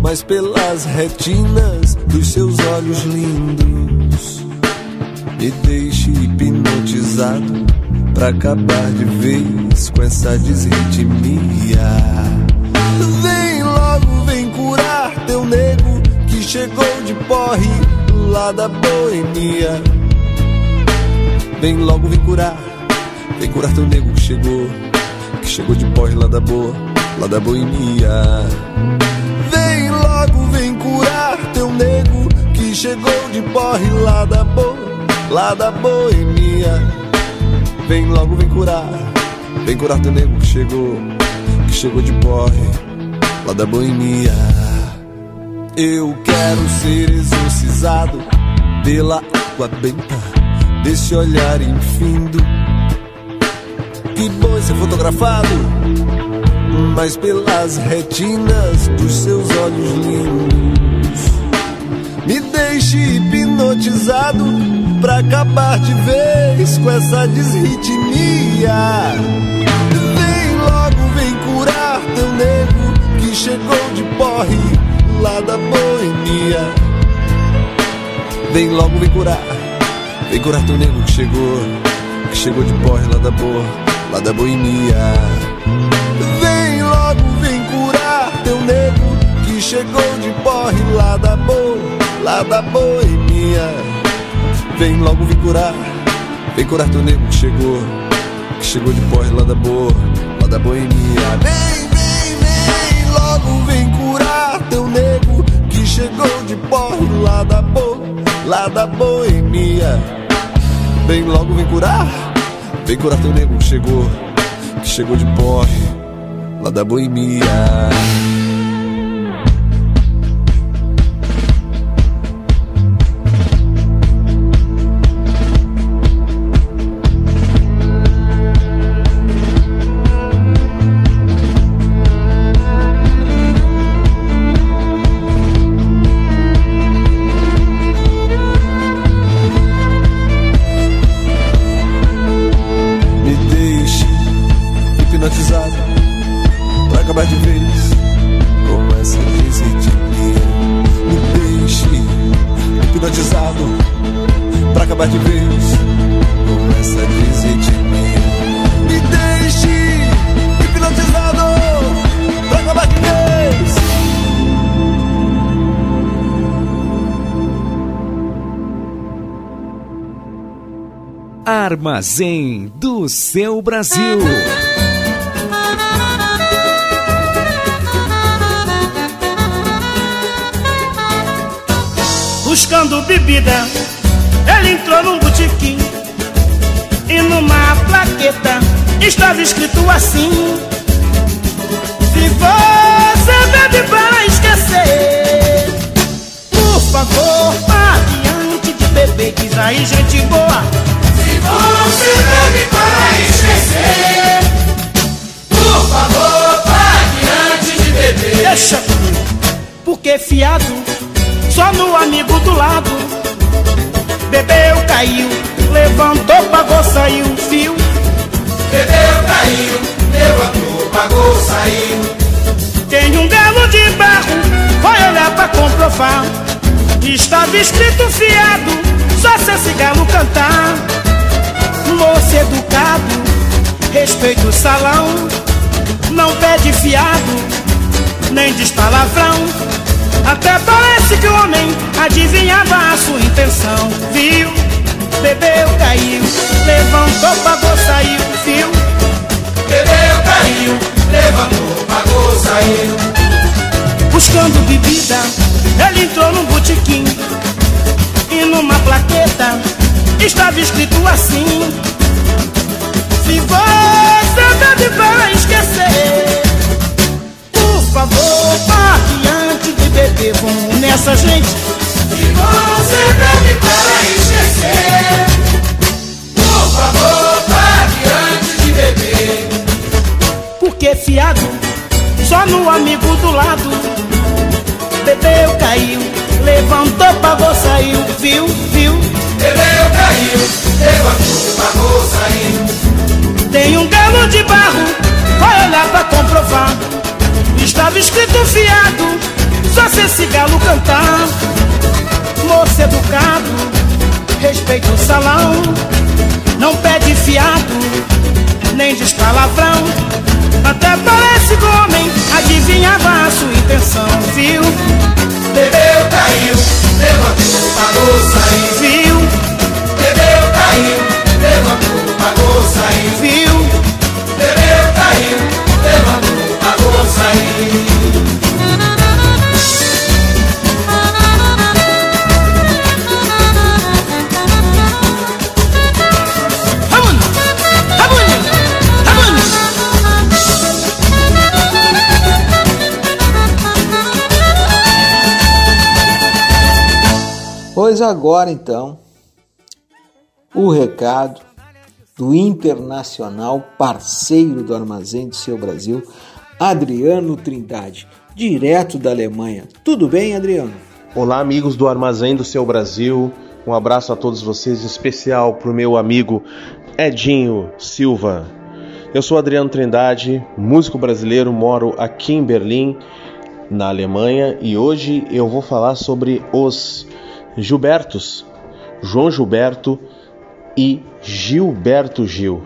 Speaker 14: mas pelas retinas dos seus olhos lindos. Me deixe hipnotizado pra acabar de vez com essa desritmia. Vem logo, vem curar teu nego que chegou de porre lá da boemia. Vem logo, vem curar, vem curar teu nego que chegou, que chegou de porre lá da boa, lá da boemia. Vem logo, vem curar teu nego que chegou de porre lá da boa, lá da boemia. Vem logo, vem curar, vem curar teu nego que chegou, que chegou de porre lá da boemia. Eu quero ser exorcizado pela água benta desse olhar infindo. Que bom ser fotografado, mas pelas retinas dos seus olhos lindos. Me deixe hipnotizado pra acabar de vez com essa desritmia. Vem logo, vem curar teu nego que chegou de porre lá da boemia. Vem logo, vem curar, vem curar teu nego que chegou, que chegou de porre lá da boa, lá da boemia. Vem logo, vem curar teu nego que chegou de porre lá da boa, lá da boemia. Vem logo, vem curar, vem curar teu nego que chegou, que chegou de porre lá da boa, lá da boemia. Vem, vem, vem logo, vem curar teu nego que chegou de porre lá da boa, lá da boemia. Vem logo, vem curar, vem curar teu nego que chegou, que chegou de porre lá da boemia.
Speaker 4: Armazém do seu Brasil.
Speaker 33: Buscando bebida, ele entrou num botequim e numa plaqueta estava escrito assim: Se você bebe para esquecer, por favor, pare antes de beber. Diz aí, gente boa.
Speaker 29: Você bebe para esquecer, por favor, pare antes de beber.
Speaker 33: Deixa, porque fiado, só no amigo do lado. Bebeu, caiu, levantou, pagou, saiu, viu?
Speaker 29: Bebeu, caiu, levantou, pagou, saiu.
Speaker 33: Tem um galo de barro, vai olhar pra comprovar. Estava escrito fiado, só se esse galo cantar. Moço educado, respeita o salão. Não pede fiado, nem diz palavrão. Até parece que o homem adivinhava a sua intenção, viu? Bebeu, caiu, levantou, pagou, saiu, viu?
Speaker 29: Bebeu, caiu, levantou, pagou, saiu.
Speaker 33: Buscando bebida, ele entrou num botequim E numa plaqueta estava escrito assim. Se você bebe para esquecer. Por favor, pare antes de beber Vamos nessa, gente.
Speaker 29: Se você bebe para esquecer, por favor, pare antes de beber.
Speaker 33: Porque fiado, só no amigo do lado. Bebeu, caiu, levantou, pagou, saiu, viu, viu
Speaker 29: Bebeu, caiu, levantou, pagou, saiu.
Speaker 33: Tem um galo de barro, vai olhar pra comprovar. Estava escrito fiado, só se esse galo cantar. Moço educado, respeita o salão. Não pede fiado, nem diz palavrão. Até parece que o homem adivinhava a sua intenção, viu?
Speaker 29: Bebeu, caiu, levantou, pagou, saiu.
Speaker 33: Viu?
Speaker 29: Bebeu, caiu, levantou, pagou, saiu.
Speaker 33: Viu?
Speaker 8: Pois agora então, o recado do internacional parceiro do Armazém do Seu Brasil, Adriano Trindade, direto da Alemanha. Tudo bem, Adriano?
Speaker 21: Olá, amigos do Armazém do Seu Brasil. Um abraço a todos vocês, especial para o meu amigo Edinho Silva. Eu sou Adriano Trindade, músico brasileiro, moro aqui em Berlim, na Alemanha, e hoje eu vou falar sobre os Gilbertos, João Gilberto e Gilberto Gil.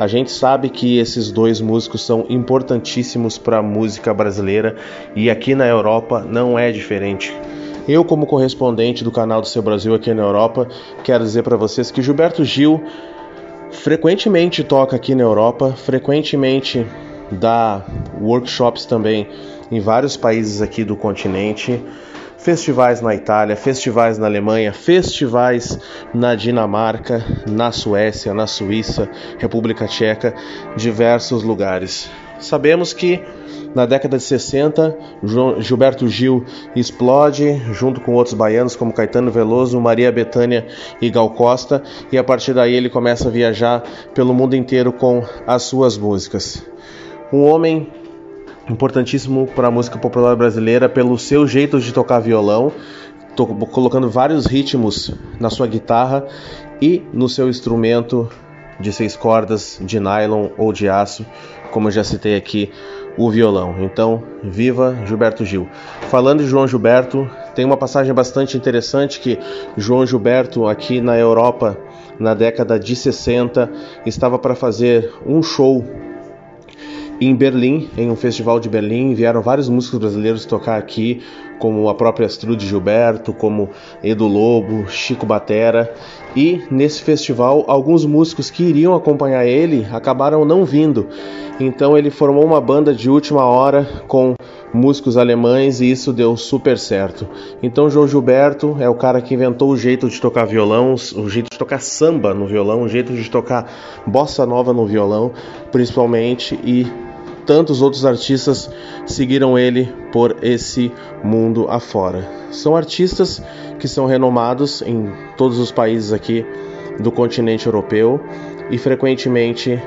Speaker 21: A gente sabe que esses dois músicos são importantíssimos para a música brasileira e aqui na Europa não é diferente. Eu, como correspondente do canal do Seu Brasil aqui na Europa, quero dizer para vocês que Gilberto Gil frequentemente toca aqui na Europa, frequentemente dá workshops também em vários países aqui do continente festivais na Itália, festivais na Alemanha, festivais na Dinamarca, na Suécia, na Suíça, República Tcheca, diversos lugares. Sabemos que na década de 60, Gilberto Gil explode junto com outros baianos como Caetano Veloso, Maria Bethânia e Gal Costa, e a partir daí ele começa a viajar pelo mundo inteiro com as suas músicas. Um homem importantíssimo para a música popular brasileira pelo seu jeito de tocar violão, to colocando vários ritmos na sua guitarra e no seu instrumento de seis cordas, de nylon ou de aço, como eu já citei aqui, o violão. Então, viva Gilberto Gil. Falando de João Gilberto, tem uma passagem bastante interessante que João Gilberto aqui na Europa, na década de 60, estava para fazer um show em Berlim, em um festival de Berlim, vieram vários músicos brasileiros tocar aqui, como a própria Astrude Gilberto, como Edu Lobo, Chico Batera. E nesse festival, alguns músicos que iriam acompanhar ele acabaram não vindo. Então ele formou uma banda de última hora com músicos alemães e isso deu super certo. Então João Gilberto é o cara que inventou o jeito de tocar violão, o jeito de tocar samba no violão, o jeito de tocar bossa nova no violão, principalmente e tantos outros artistas seguiram ele por esse mundo afora. São artistas que são renomados em todos os países aqui do continente europeu e frequentemente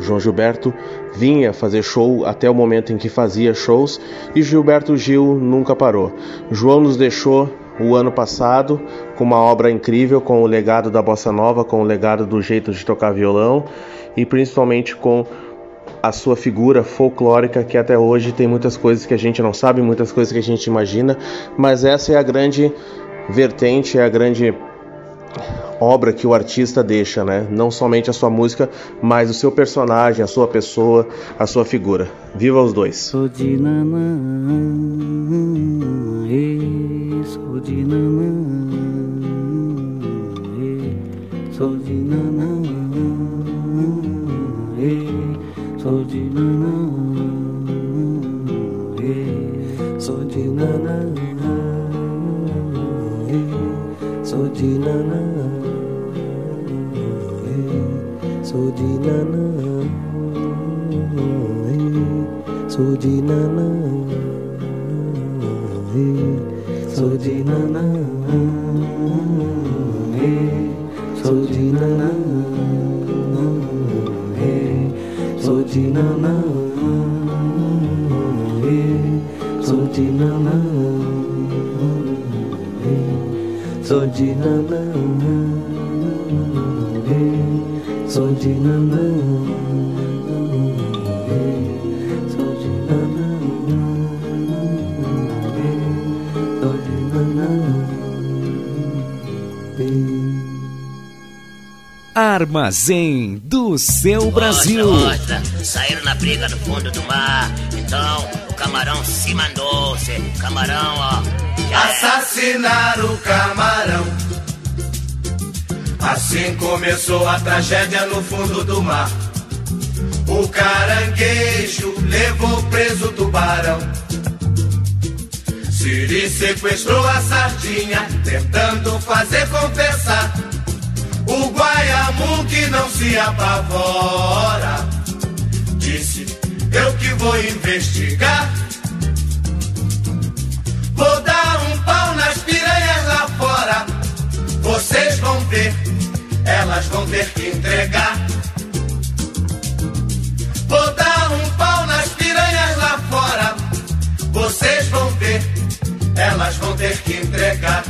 Speaker 21: João Gilberto vinha fazer show até o momento em que fazia shows e Gilberto Gil nunca parou. João nos deixou o ano passado com uma obra incrível, com o legado da bossa nova, com o legado do jeito de tocar violão e principalmente com a sua figura folclórica que até hoje tem muitas coisas que a gente não sabe, muitas coisas que a gente imagina, mas essa é a grande vertente, é a grande obra que o artista deixa, né? Não somente a sua música, mas o seu personagem, a sua pessoa, a sua figura. Viva os dois.
Speaker 34: Sou de nanã, sou de nanã, sou de Sojina na, Sotinana, Sotinana, Sotinana, Sotinana,
Speaker 4: Armazém do seu Brasil.
Speaker 35: Nossa, nossa saíram na briga no fundo do mar. Então o camarão se mandou. Cê, camarão, ó.
Speaker 29: Assassinar o camarão. Assim começou a tragédia no fundo do mar. O caranguejo levou preso o tubarão. Siri sequestrou a sardinha, tentando fazer compensar. O Guaiamu que não se apavora. Disse, eu que vou investigar. Vou dar um pau nas piranhas lá fora. Vocês vão ver, elas vão ter que entregar. Vou dar um pau nas piranhas lá fora. Vocês vão ver, elas vão ter que entregar.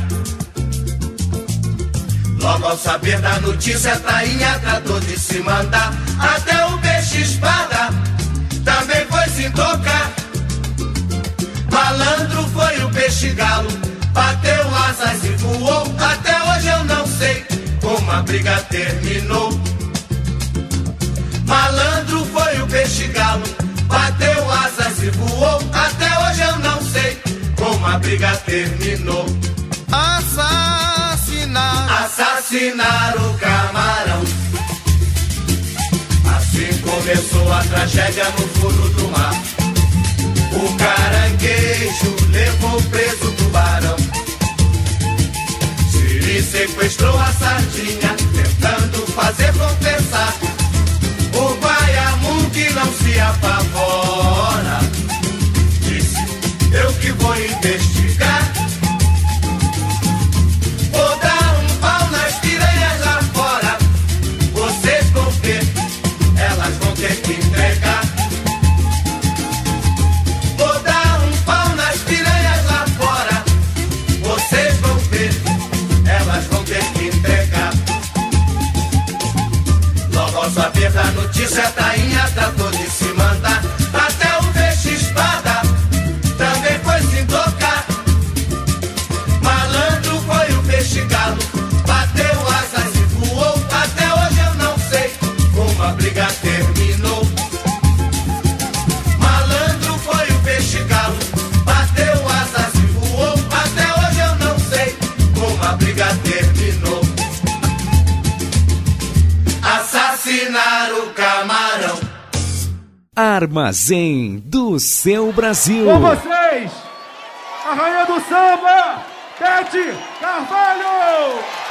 Speaker 29: Logo ao saber da notícia, a tainha tratou de se mandar. Até o peixe espada também foi se tocar. Malandro foi o peixe galo, bateu asas e voou. Até hoje eu não sei como a briga terminou. Malandro foi o peixe galo, bateu asas e voou. Até hoje eu não sei como a briga terminou. Assassinar, assassinar o camarão. Assim começou a tragédia no fundo do mar. O caranguejo levou preso o tubarão. Siri sequestrou a sardinha, tentando fazer compensar. O Guaiamu que não se apavora. Disse, eu que vou investigar.
Speaker 4: Armazém do seu Brasil.
Speaker 12: Com vocês, a rainha do samba, Pete Carvalho!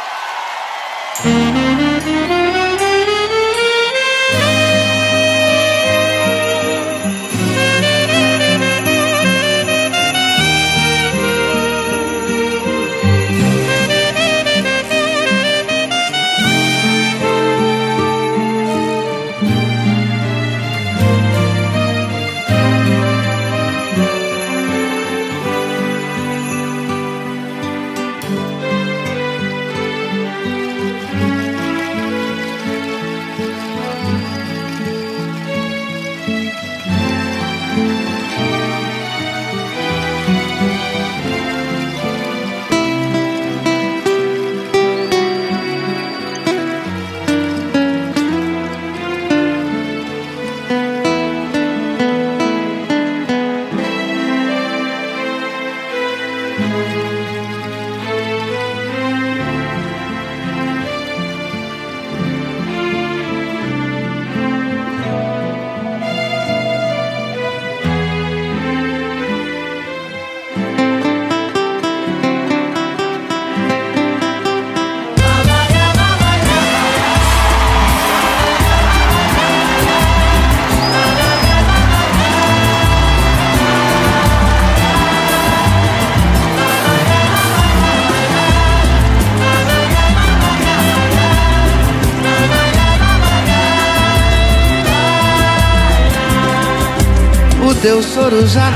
Speaker 36: choros já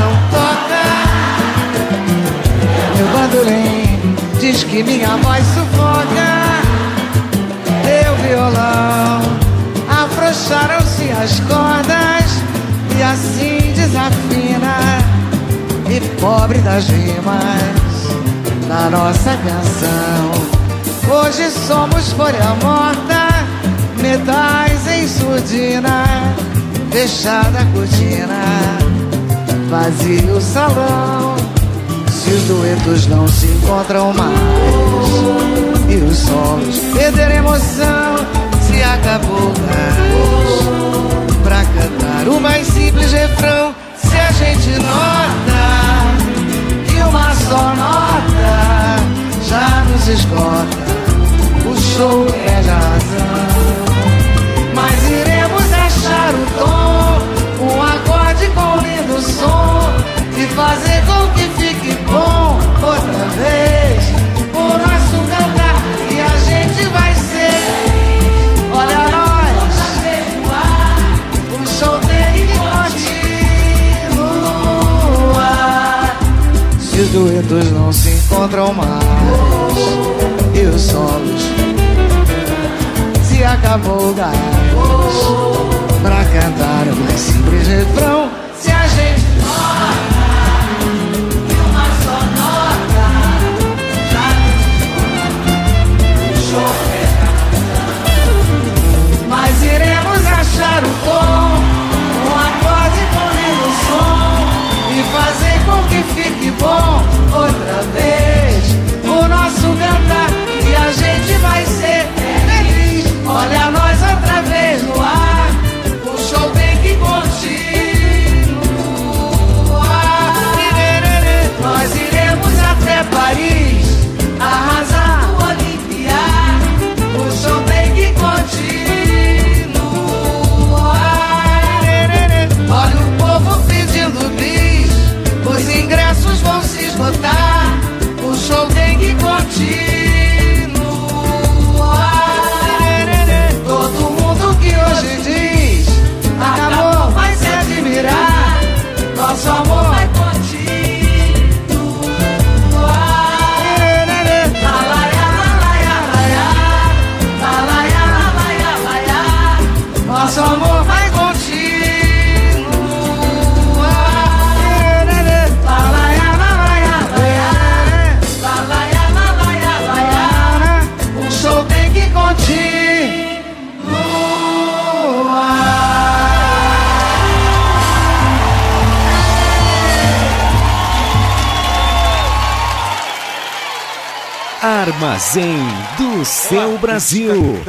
Speaker 4: Armazém do seu Brasil.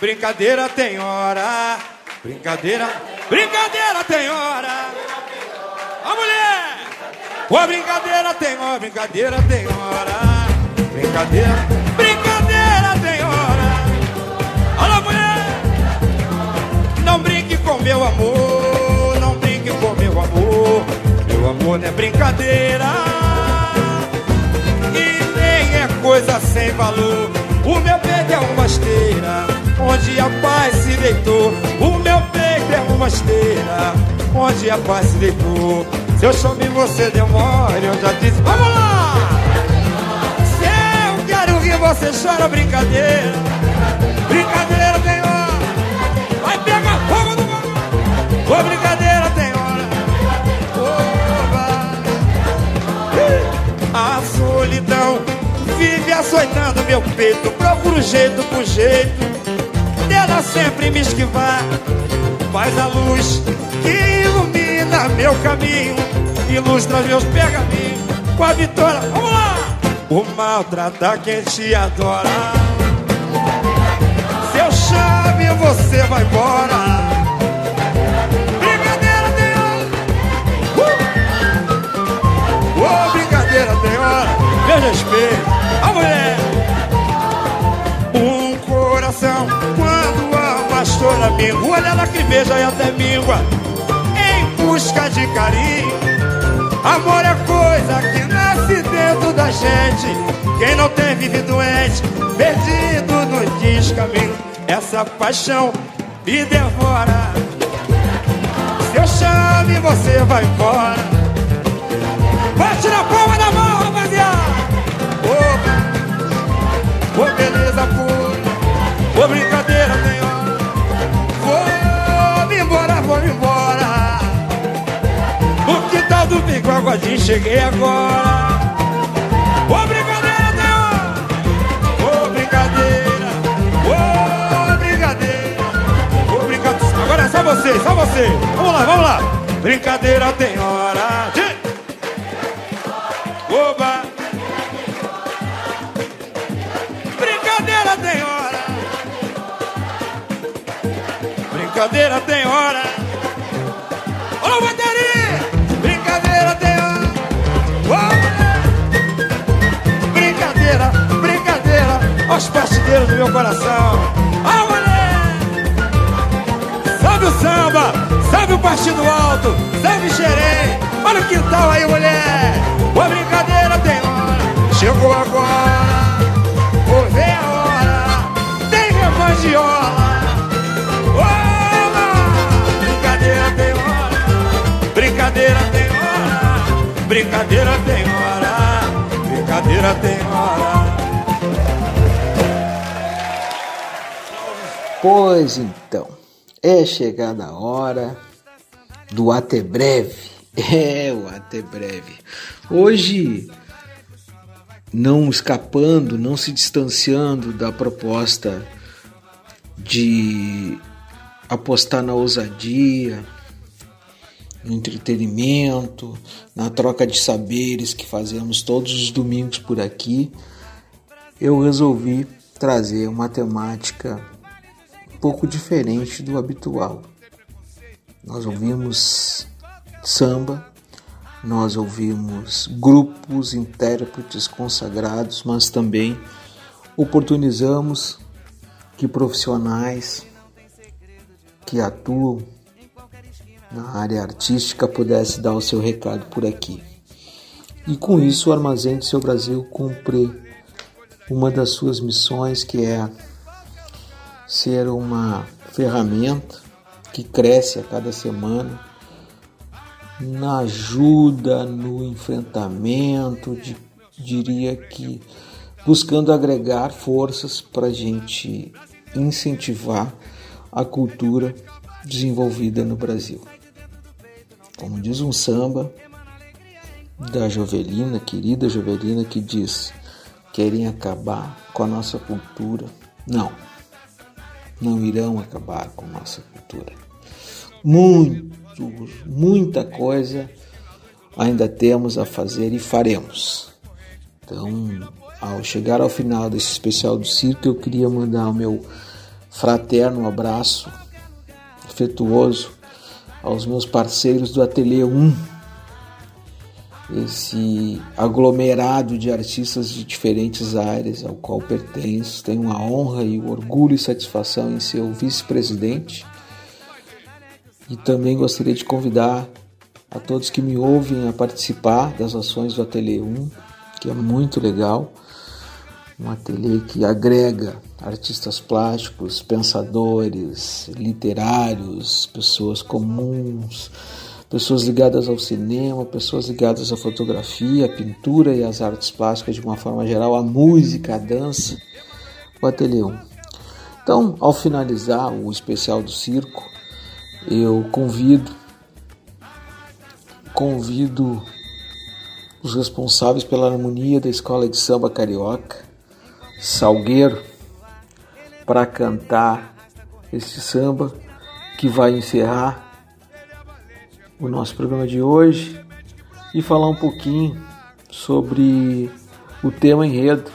Speaker 37: Brincadeira tem hora. Brincadeira. Brincadeira tem hora. A mulher. Ô, brincadeira tem hora. Brincadeira tem hora. Brincadeira. Brincadeira tem hora. Alô, mulher. Não brinque com meu amor. Não brinque com meu amor. Meu amor não é brincadeira. Coisa sem valor. O meu peito é uma esteira onde a paz se deitou. O meu peito é uma esteira onde a paz se deitou. Se eu chamo e você demora, eu já disse, vamos lá! Se eu quero rir, você chora brincadeira. Brincadeira tem hora. Vai pegar fogo do mundo. Ô, brincadeira tem hora. Oba. A solidão vive açoitando meu peito. Procuro jeito por jeito dela sempre me esquivar. Faz a luz que ilumina meu caminho, ilustra meus pergaminhos com a vitória. Vamos lá! O maltrata quem te adora. Se eu chame, você vai embora. Meu respeito. A mulher. Um coração quando a pastora mingua, olha beija e até míngua. Em busca de carinho. Amor é coisa que nasce dentro da gente. Quem não tem vive doente, perdido no descaminho. Essa paixão me devora. Se eu chame, você vai embora. Bate na palma da mão, Ô, ô beleza pura. Ô, brincadeira tem hora. Vou-me embora, vou-me embora. No quintal do bigodinho cheguei agora. Ô, brincadeira tem hora. Ô, brincadeira. Ô, brincadeira. Ô, brincadeira. Agora é só você, só você. Vamos lá, vamos lá. Brincadeira tem hora. Oba. Brincadeira tem hora. Ô, bateria! Brincadeira tem hora. Ô, Brincadeira, brincadeira. Aos bastideiros do meu coração. A mulher! Sabe o samba, sabe o partido alto, sabe xerém. Olha o quintal aí, mulher. Ô, brincadeira tem hora. Chegou agora. Vou ver a hora. Tem revangeola. Brincadeira tem hora. Brincadeira tem hora. Brincadeira tem hora.
Speaker 8: Pois então, é chegada a hora do até breve. [LAUGHS] É, o até breve. Hoje, não escapando, não se distanciando da proposta de apostar na ousadia, no entretenimento, na troca de saberes que fazemos todos os domingos por aqui, eu resolvi trazer uma temática um pouco diferente do habitual. Nós ouvimos samba, nós ouvimos grupos, intérpretes consagrados, mas também oportunizamos que profissionais que atuam na área artística pudesse dar o seu recado por aqui. E com isso o Armazém do Seu Brasil cumpre uma das suas missões que é ser uma ferramenta que cresce a cada semana na ajuda, no enfrentamento, de, diria que buscando agregar forças para a gente incentivar a cultura desenvolvida no Brasil. Como diz um samba da Jovelina, querida Jovelina, que diz: querem acabar com a nossa cultura. Não, não irão acabar com a nossa cultura. Muito, muita coisa ainda temos a fazer e faremos. Então, ao chegar ao final desse especial do circo, eu queria mandar o meu fraterno abraço afetuoso aos meus parceiros do Ateliê 1, esse aglomerado de artistas de diferentes áreas ao qual pertenço. Tenho a honra e o orgulho e satisfação em ser o vice-presidente. E também gostaria de convidar a todos que me ouvem a participar das ações do Ateliê 1, que é muito legal. Um ateliê que agrega artistas plásticos, pensadores, literários, pessoas comuns, pessoas ligadas ao cinema, pessoas ligadas à fotografia, à pintura e às artes plásticas de uma forma geral, à música, à dança, o Ateliê 1. Então, ao finalizar o especial do circo, eu convido convido os responsáveis pela harmonia da Escola de Samba Carioca, Salgueiro, para cantar este samba que vai encerrar o nosso programa de hoje e falar um pouquinho sobre o tema enredo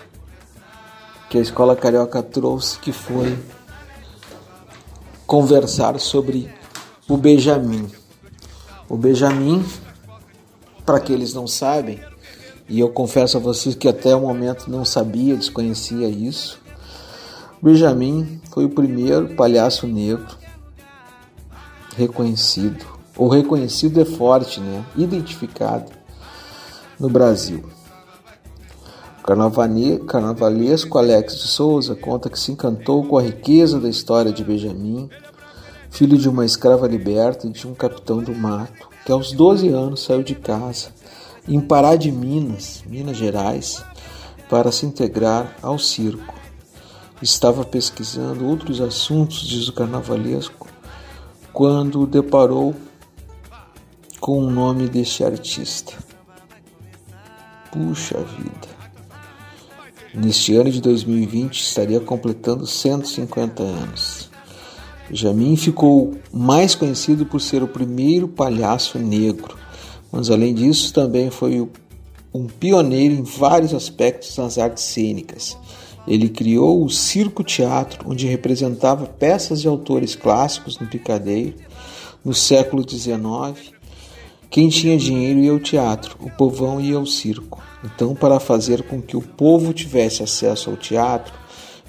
Speaker 8: que a Escola Carioca trouxe, que foi conversar sobre o Benjamin. O Benjamin, para aqueles não sabem, e eu confesso a vocês que até o momento não sabia, desconhecia isso. Benjamin foi o primeiro palhaço negro reconhecido. O reconhecido é forte, né? Identificado no Brasil. O carnavalesco Alex de Souza conta que se encantou com a riqueza da história de Benjamin, filho de uma escrava liberta e de um capitão do mato, que aos 12 anos saiu de casa em Pará de Minas, Minas Gerais, para se integrar ao circo. Estava pesquisando outros assuntos, diz o carnavalesco, quando deparou com o nome deste artista. Puxa vida! Neste ano de 2020 estaria completando 150 anos. Jamin ficou mais conhecido por ser o primeiro palhaço negro, mas além disso também foi um pioneiro em vários aspectos das artes cênicas. Ele criou o Circo Teatro, onde representava peças de autores clássicos no Picadeiro. No século XIX, quem tinha dinheiro ia ao teatro, o povão ia ao circo. Então, para fazer com que o povo tivesse acesso ao teatro,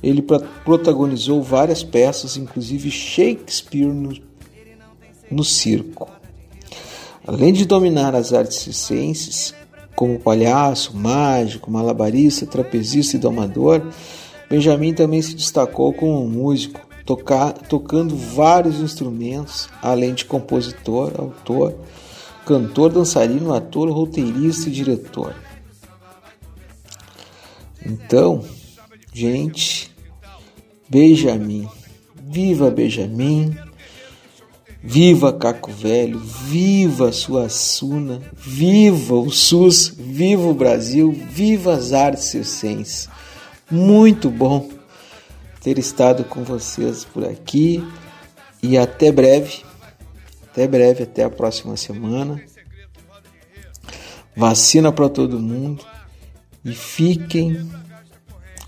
Speaker 8: ele protagonizou várias peças, inclusive Shakespeare no, no circo. Além de dominar as artes circenses, como palhaço, mágico, malabarista, trapezista e domador, Benjamin também se destacou como músico, tocar, tocando vários instrumentos, além de compositor, autor, cantor, dançarino, ator, roteirista e diretor. Então, gente, Benjamin, viva Benjamin, viva Caco Velho, viva Suassuna, viva o SUS, viva o Brasil, viva as artes circenses. Muito bom ter estado com vocês por aqui e até breve. Até breve, até a próxima semana. Vacina para todo mundo e fiquem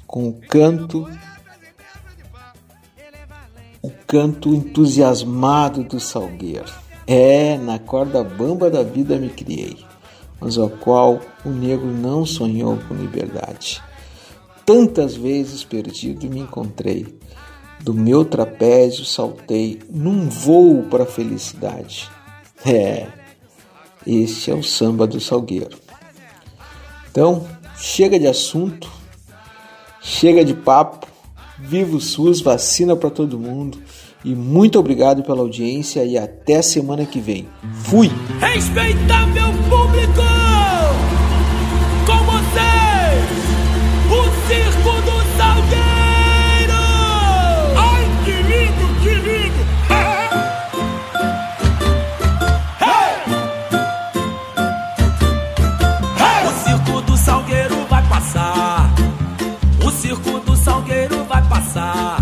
Speaker 8: com o canto o canto entusiasmado do salgueiro. É, na corda bamba da vida me criei, mas ao qual o negro não sonhou com liberdade. Tantas vezes perdido me encontrei, do meu trapézio saltei num voo para a felicidade. É, este é o samba do salgueiro. Então, chega de assunto, chega de papo, viva o SUS, vacina para todo mundo. E muito obrigado pela audiência e até semana que vem. Fui!
Speaker 38: Respeitável público! Passar.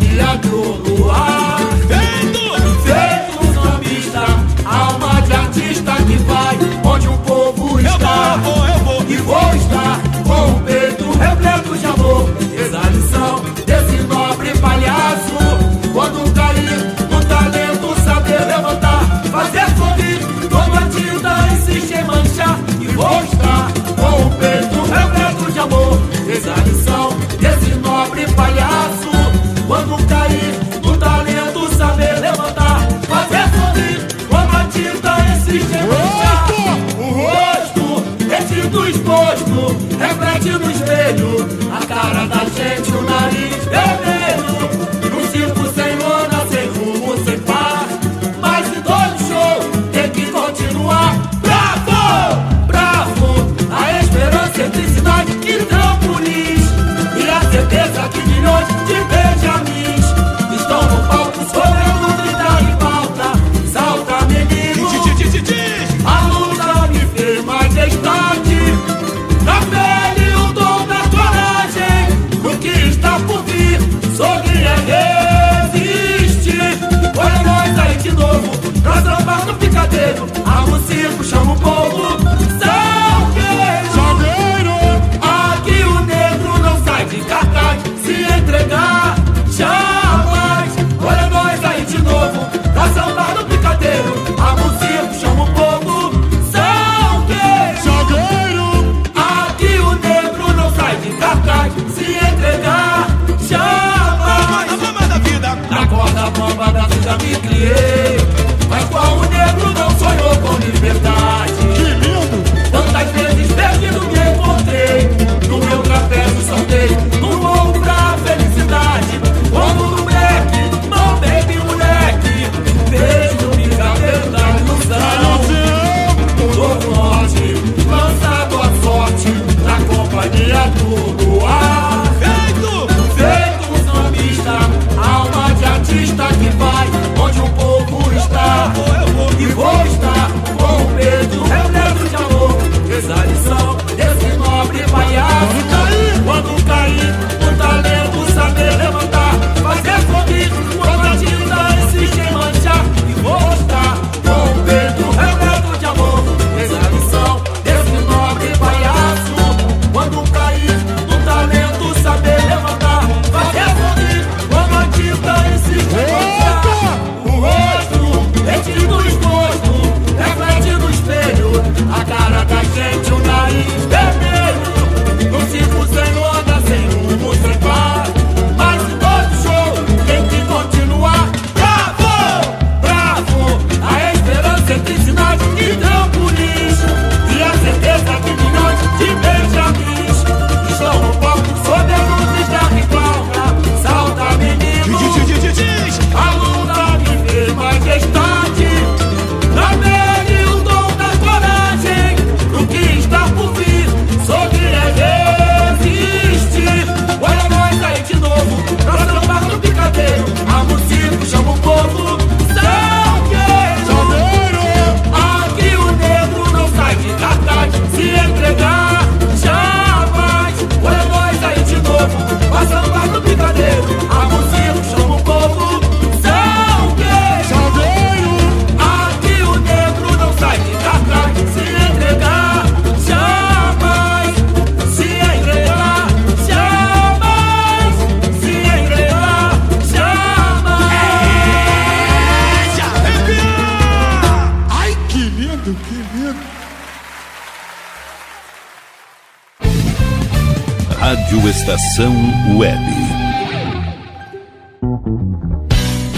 Speaker 38: Na
Speaker 4: Estação Web.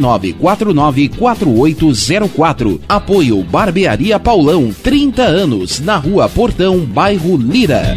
Speaker 25: 99494804. Apoio Barbearia Paulão, 30 anos, na Rua Portão, bairro Lira.